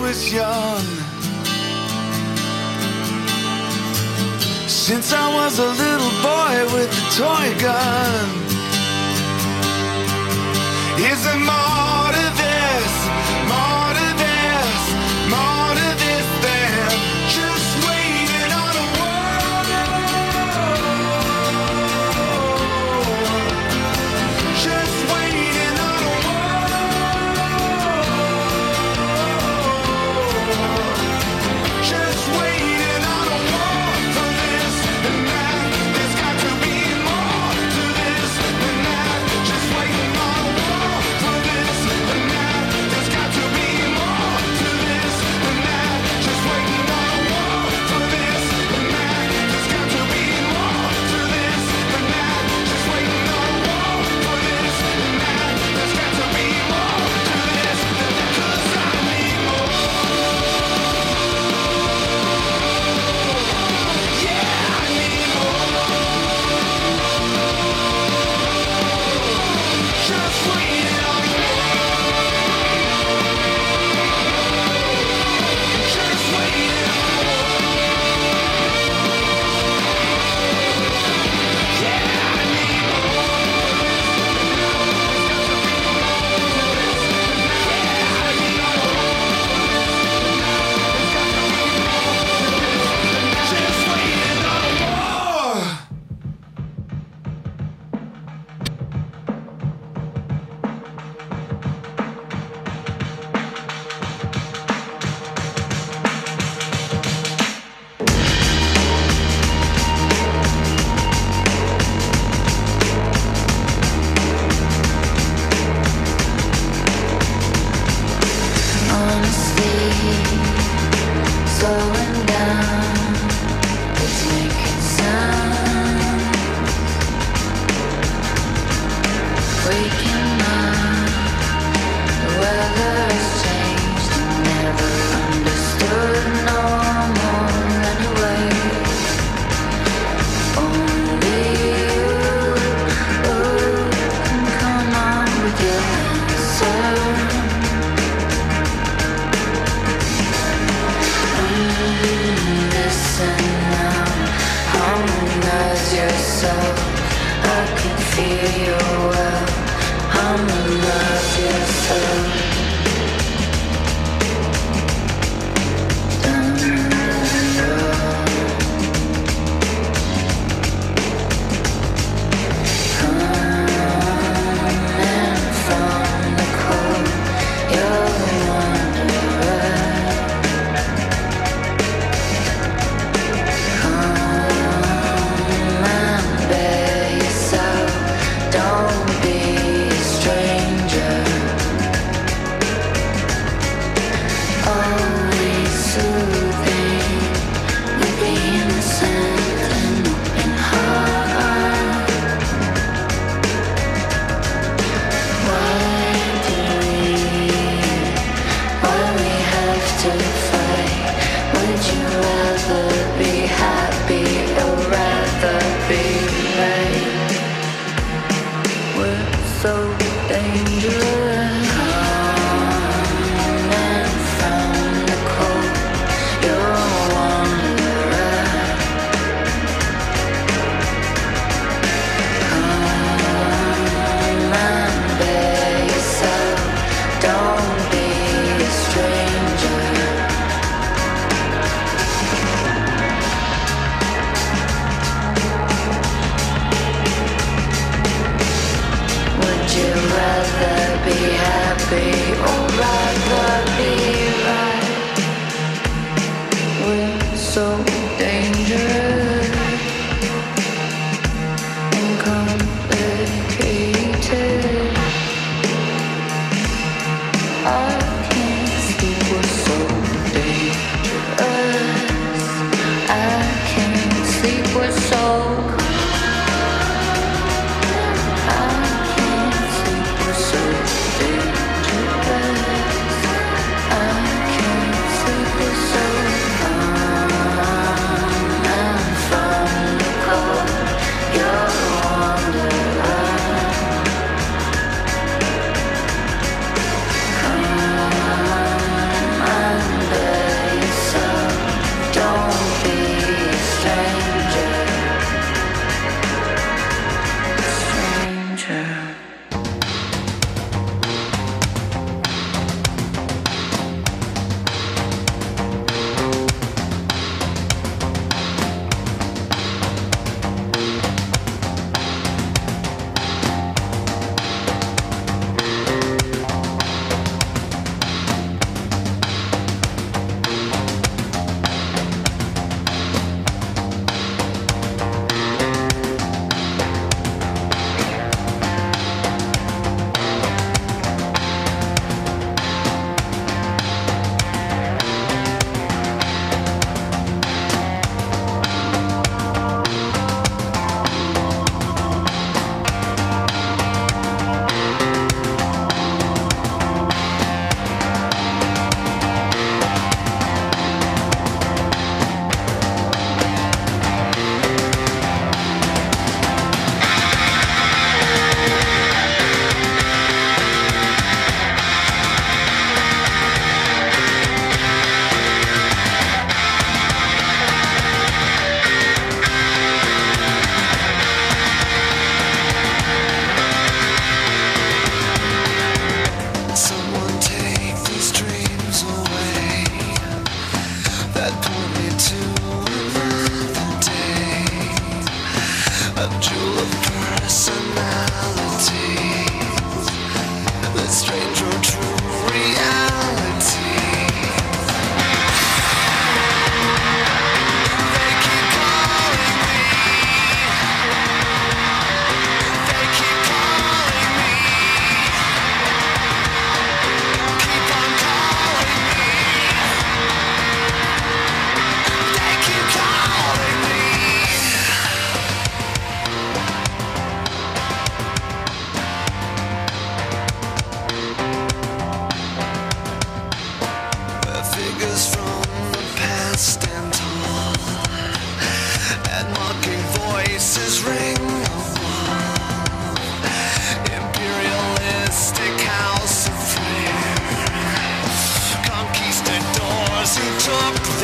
was young. Since I was a little boy with a toy gun. is it more?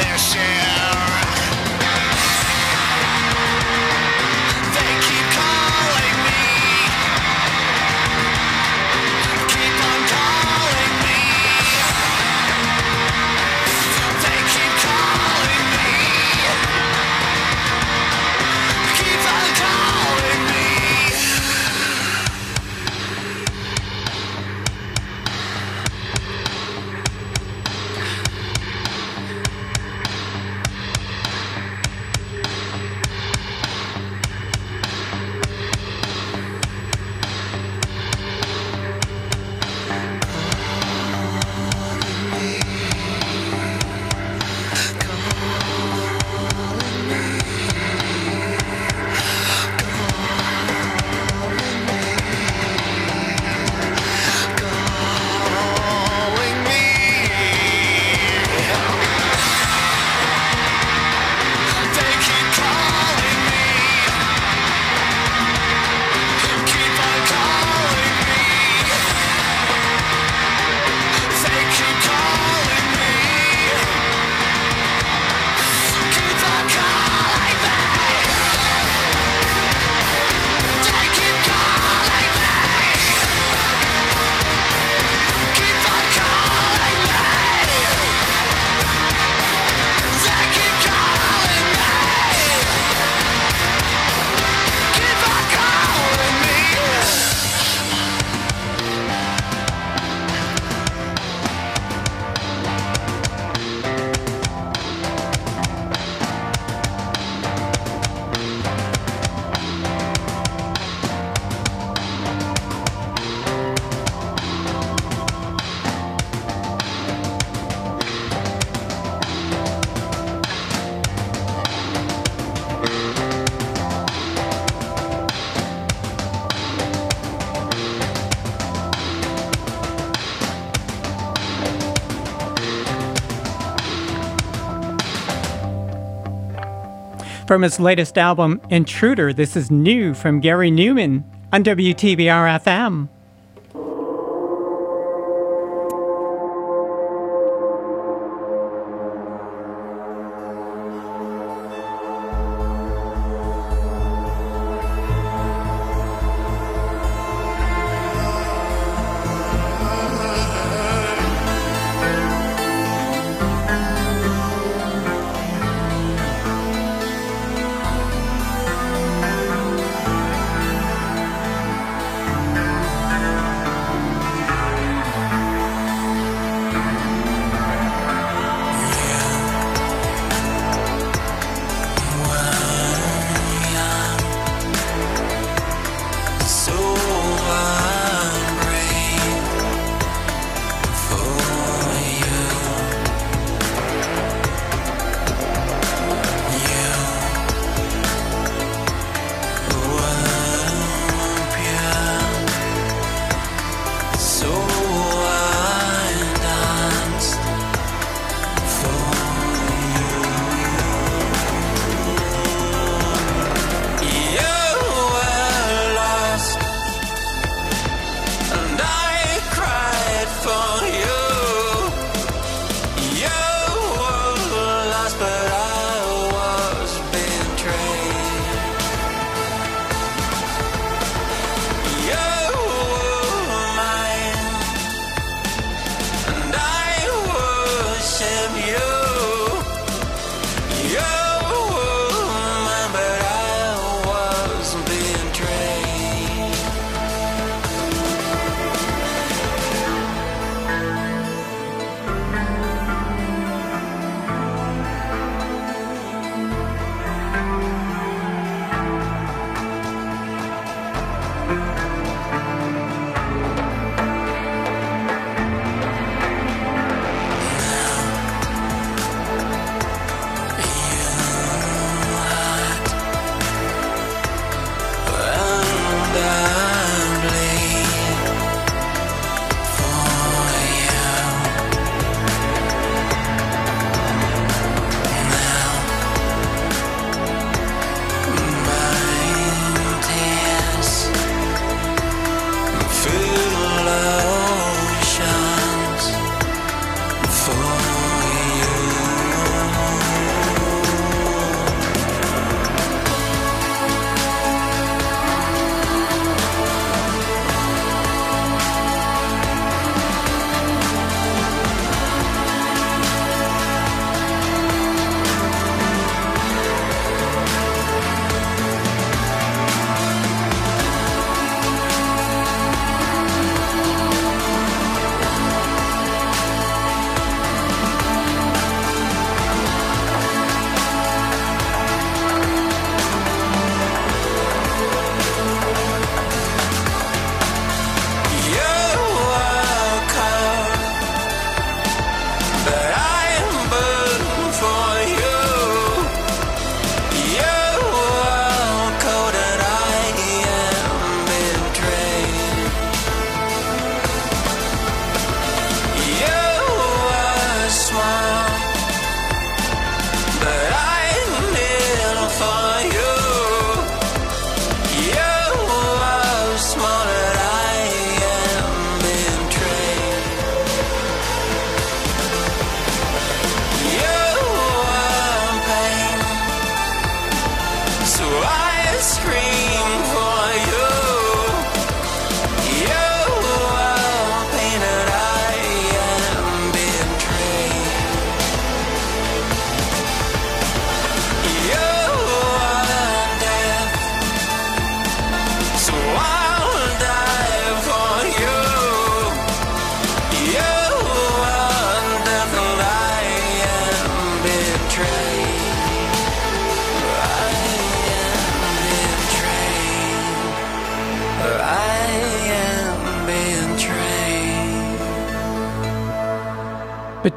their share. From his latest album, Intruder, this is new from Gary Numan on WTBR FM.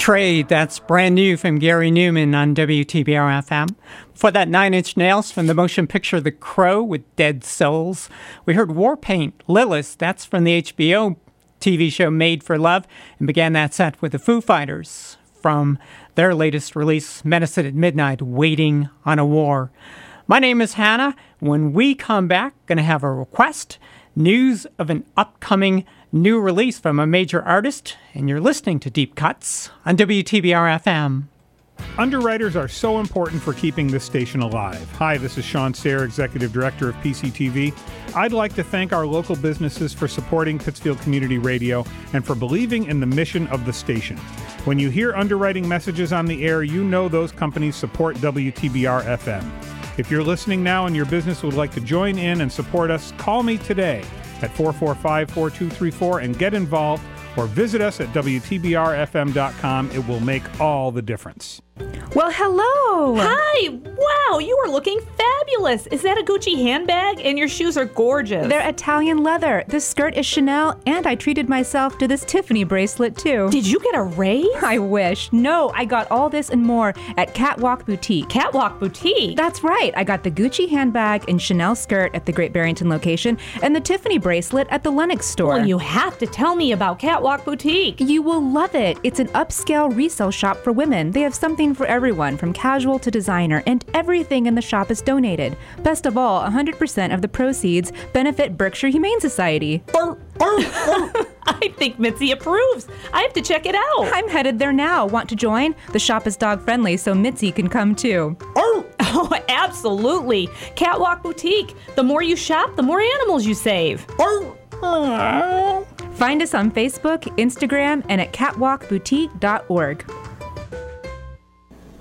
Betrayed, that's brand new from Gary Numan on WTBR FM. For that Nine Inch Nails from the motion picture The Crow with Dead Souls. We heard Warpaint, Lilith, that's from the HBO TV show Made for Love, and began that set with the Foo Fighters from their latest release, Medicine at Midnight, Waiting on a War. My name is Hannah. When we come back, going to have a request, news of an upcoming new release from a major artist, and you're listening to Deep Cuts on WTBR FM. Underwriters are so important for keeping this station alive. Hi, this is Sean Sayre, Executive Director of PCTV. I'd like to thank our local businesses for supporting Pittsfield Community Radio and for believing in the mission of the station. When you hear underwriting messages on the air, you know those companies support WTBR FM. If you're listening now and your business would like to join in and support us, call me today at 445 4234 and get involved or visit us at WTBRFM.com. It will make all the difference. Well, hello. Hi. Wow, you are looking fabulous. Is that a Gucci handbag? And your shoes are gorgeous. They're Italian leather. This skirt is Chanel, and I treated myself to this Tiffany bracelet too. Did you get a raise? I wish. No, I got all this and more at Catwalk Boutique. Catwalk Boutique? That's right. I got the Gucci handbag and Chanel skirt at the Great Barrington location and the Tiffany bracelet at the Lenox store. Well, you have to tell me about Catwalk Boutique. You will love it. It's an upscale resale shop for women. They have something for everyone, from casual to designer, and everything in the shop is donated. Best of all, 100% of the proceeds benefit Berkshire Humane Society. I think Mitzi approves. I have to check it out. I'm headed there now. Want to join? The shop is dog friendly, so Mitzi can come too. Oh, oh absolutely. Catwalk Boutique. The more you shop, the more animals you save. Oh. Find us on Facebook, Instagram, and at catwalkboutique.org.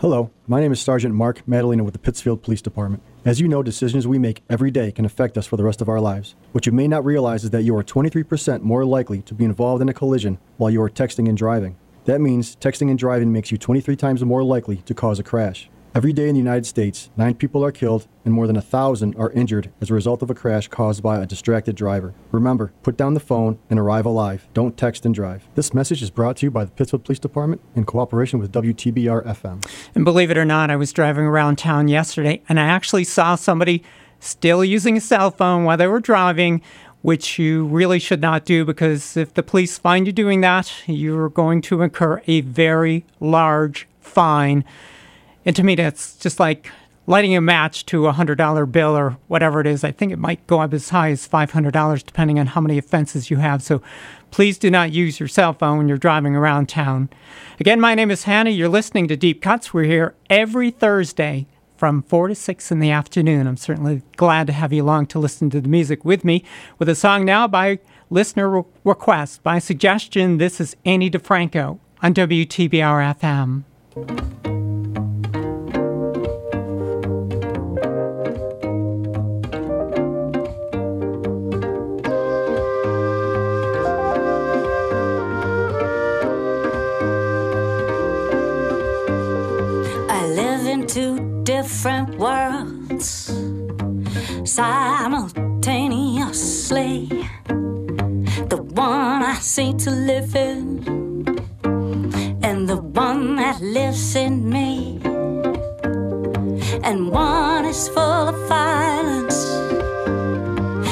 Hello, my name is Sergeant Mark Madalena with the Pittsfield Police Department. As you know, decisions we make every day can affect us for the rest of our lives. What you may not realize is that you are 23% more likely to be involved in a collision while you are texting and driving. That means texting and driving makes you 23 times more likely to cause a crash. Every day in the United States, nine people are killed and more than a thousand are injured as a result of a crash caused by a distracted driver. Remember, put down the phone and arrive alive. Don't text and drive. This message is brought to you by the Pittsfield Police Department in cooperation with WTBR FM. And believe it or not, I was driving around town yesterday and I actually saw somebody still using a cell phone while they were driving, which you really should not do because if the police find you doing that, you're going to incur a very large fine. And to me, that's just like lighting a match to a $100 bill or whatever it is. I think it might go up as high as $500 depending on how many offenses you have. So please do not use your cell phone when you're driving around town. Again, my name is Hannah. You're listening to Deep Cuts. We're here every Thursday from 4 to 6 in the afternoon. I'm certainly glad to have you along to listen to the music with me with a song now by listener re- request. By suggestion, this is Ani DiFranco on WTBR FM. Two different worlds simultaneously. The one I seem to live in, and the one that lives in me. And one is full of violence,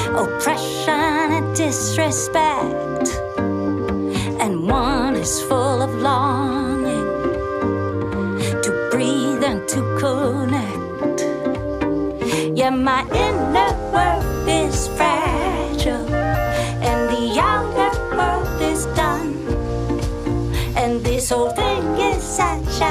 oppression, and disrespect. And one is full of longing Yeah, my inner world is fragile, and the outer world is done. And this whole thing is such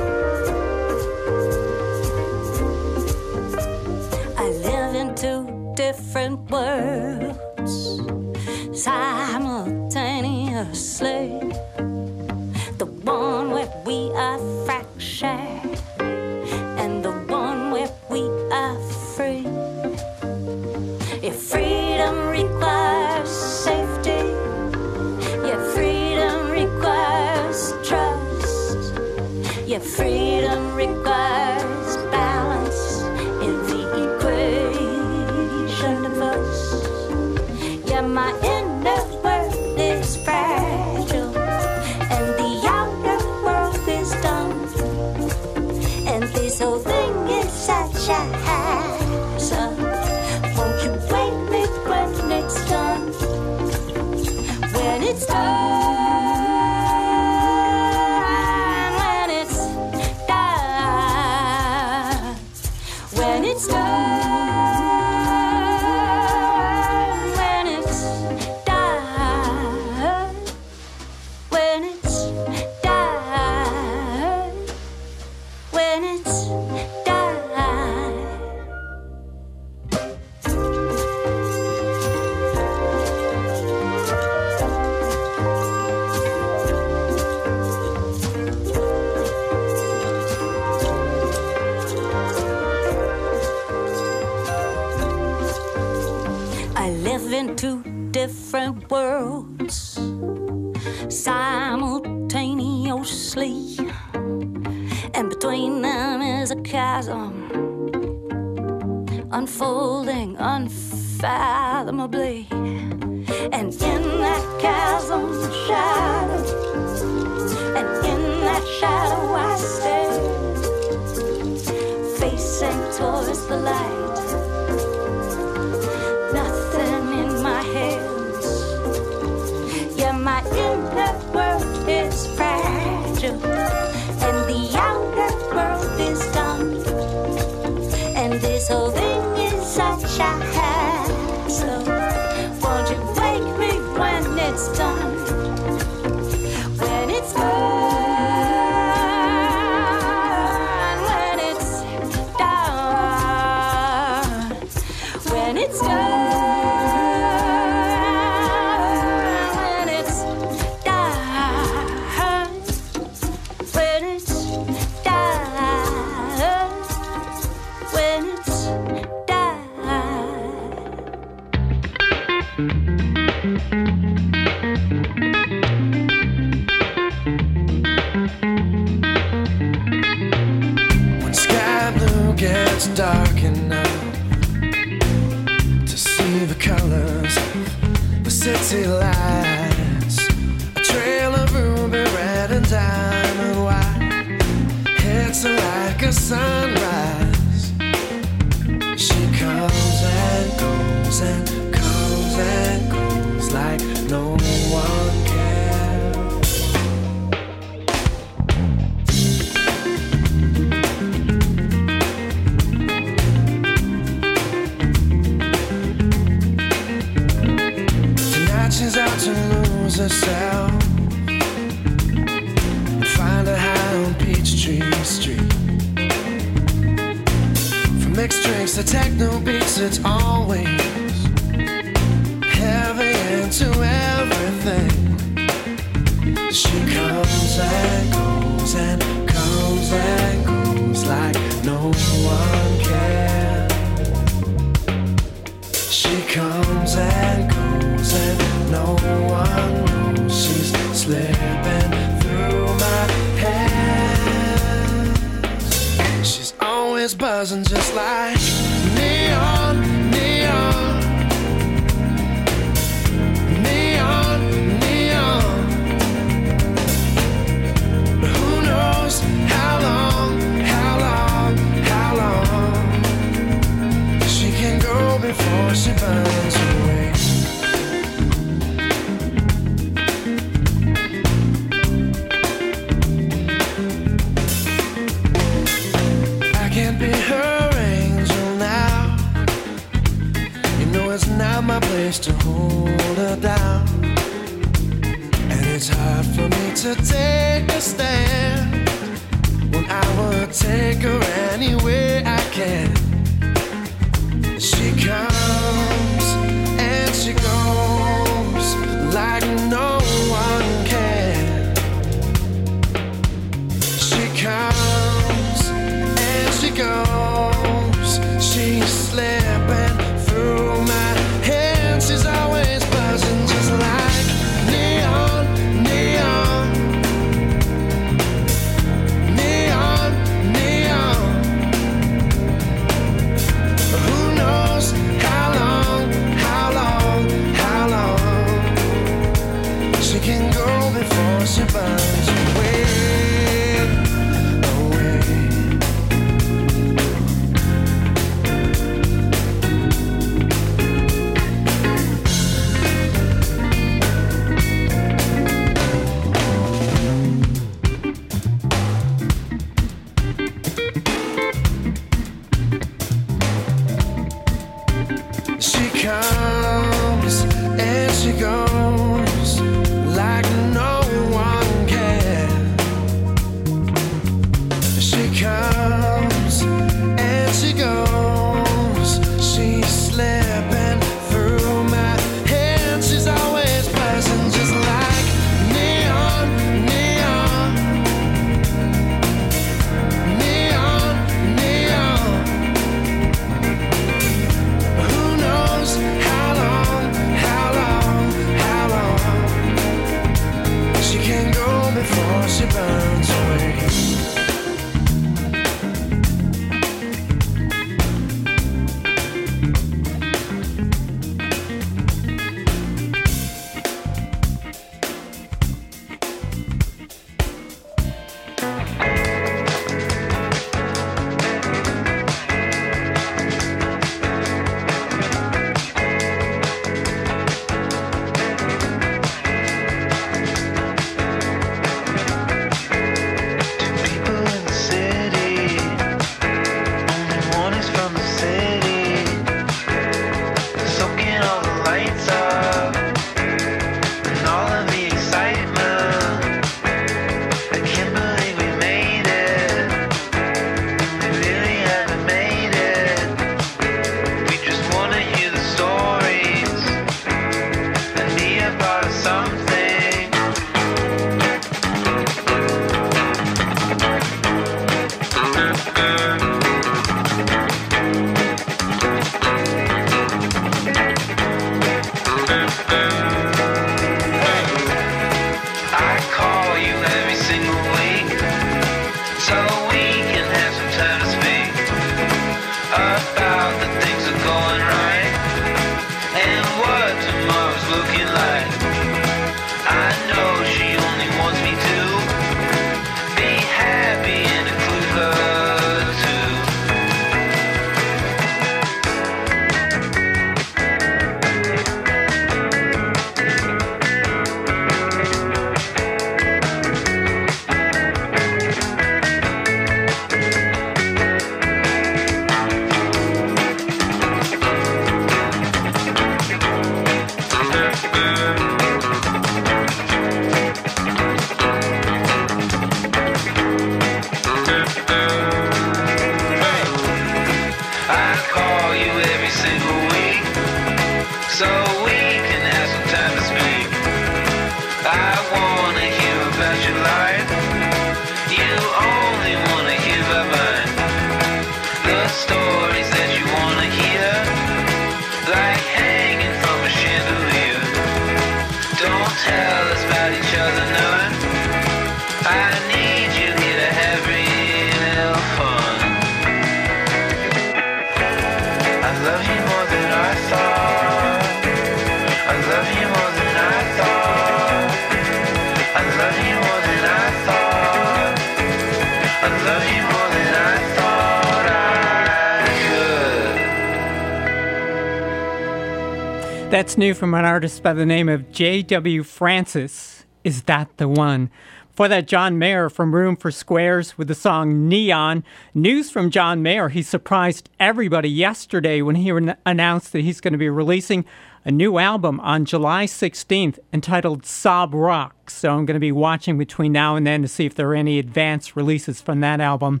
new from an artist by the name of J.W. Francis. Is that the one? For that, John Mayer from Room for Squares with the song Neon. News from John Mayer. He surprised everybody yesterday when he announced that he's going to be releasing a new album on July 16th entitled Sob Rock. So I'm going to be watching between now and then to see if there are any advance releases from that album.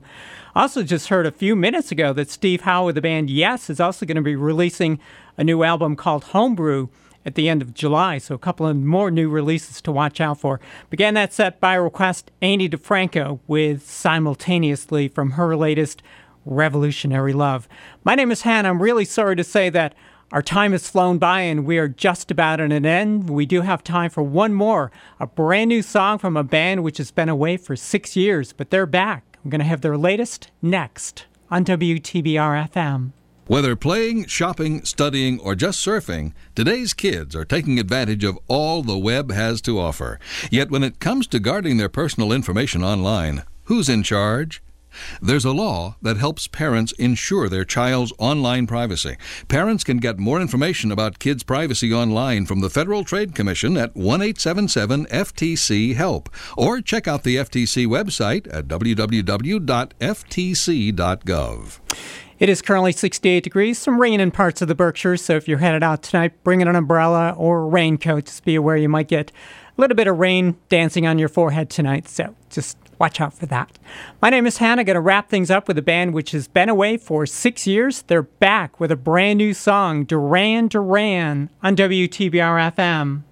Also, just heard a few minutes ago that Steve Howe with the band Yes is also going to be releasing a new album called Homebrew at the end of July. So a couple of more new releases to watch out for. Began that set by request Ani DiFranco with simultaneously from her latest Revolutionary Love. My name is Hannah. I'm really sorry to say that our time has flown by and we are just about at an end. We do have time for one more, a brand new song from a band which has been away for six years, but they're back. I'm going to have their latest next on WTBR FM. Whether playing, shopping, studying, or just surfing, today's kids are taking advantage of all the web has to offer. Yet when it comes to guarding their personal information online, who's in charge? There's a law that helps parents ensure their child's online privacy. Parents can get more information about kids' privacy online from the Federal Trade Commission at 1 877 FTC HELP or check out the FTC website at www.ftc.gov. It is currently 68 degrees, some rain in parts of the Berkshires, so if you're headed out tonight, bring in an umbrella or raincoat. Just be aware you might get a little bit of rain dancing on your forehead tonight, so just watch out for that. My name is Hannah. Going to wrap things up with a band which has been away for six years. They're back with a brand new song, Duran Duran, on WTBR FM.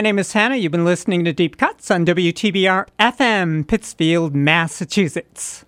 My name is Hannah. You've been listening to Deep Cuts on WTBR FM, Pittsfield, Massachusetts.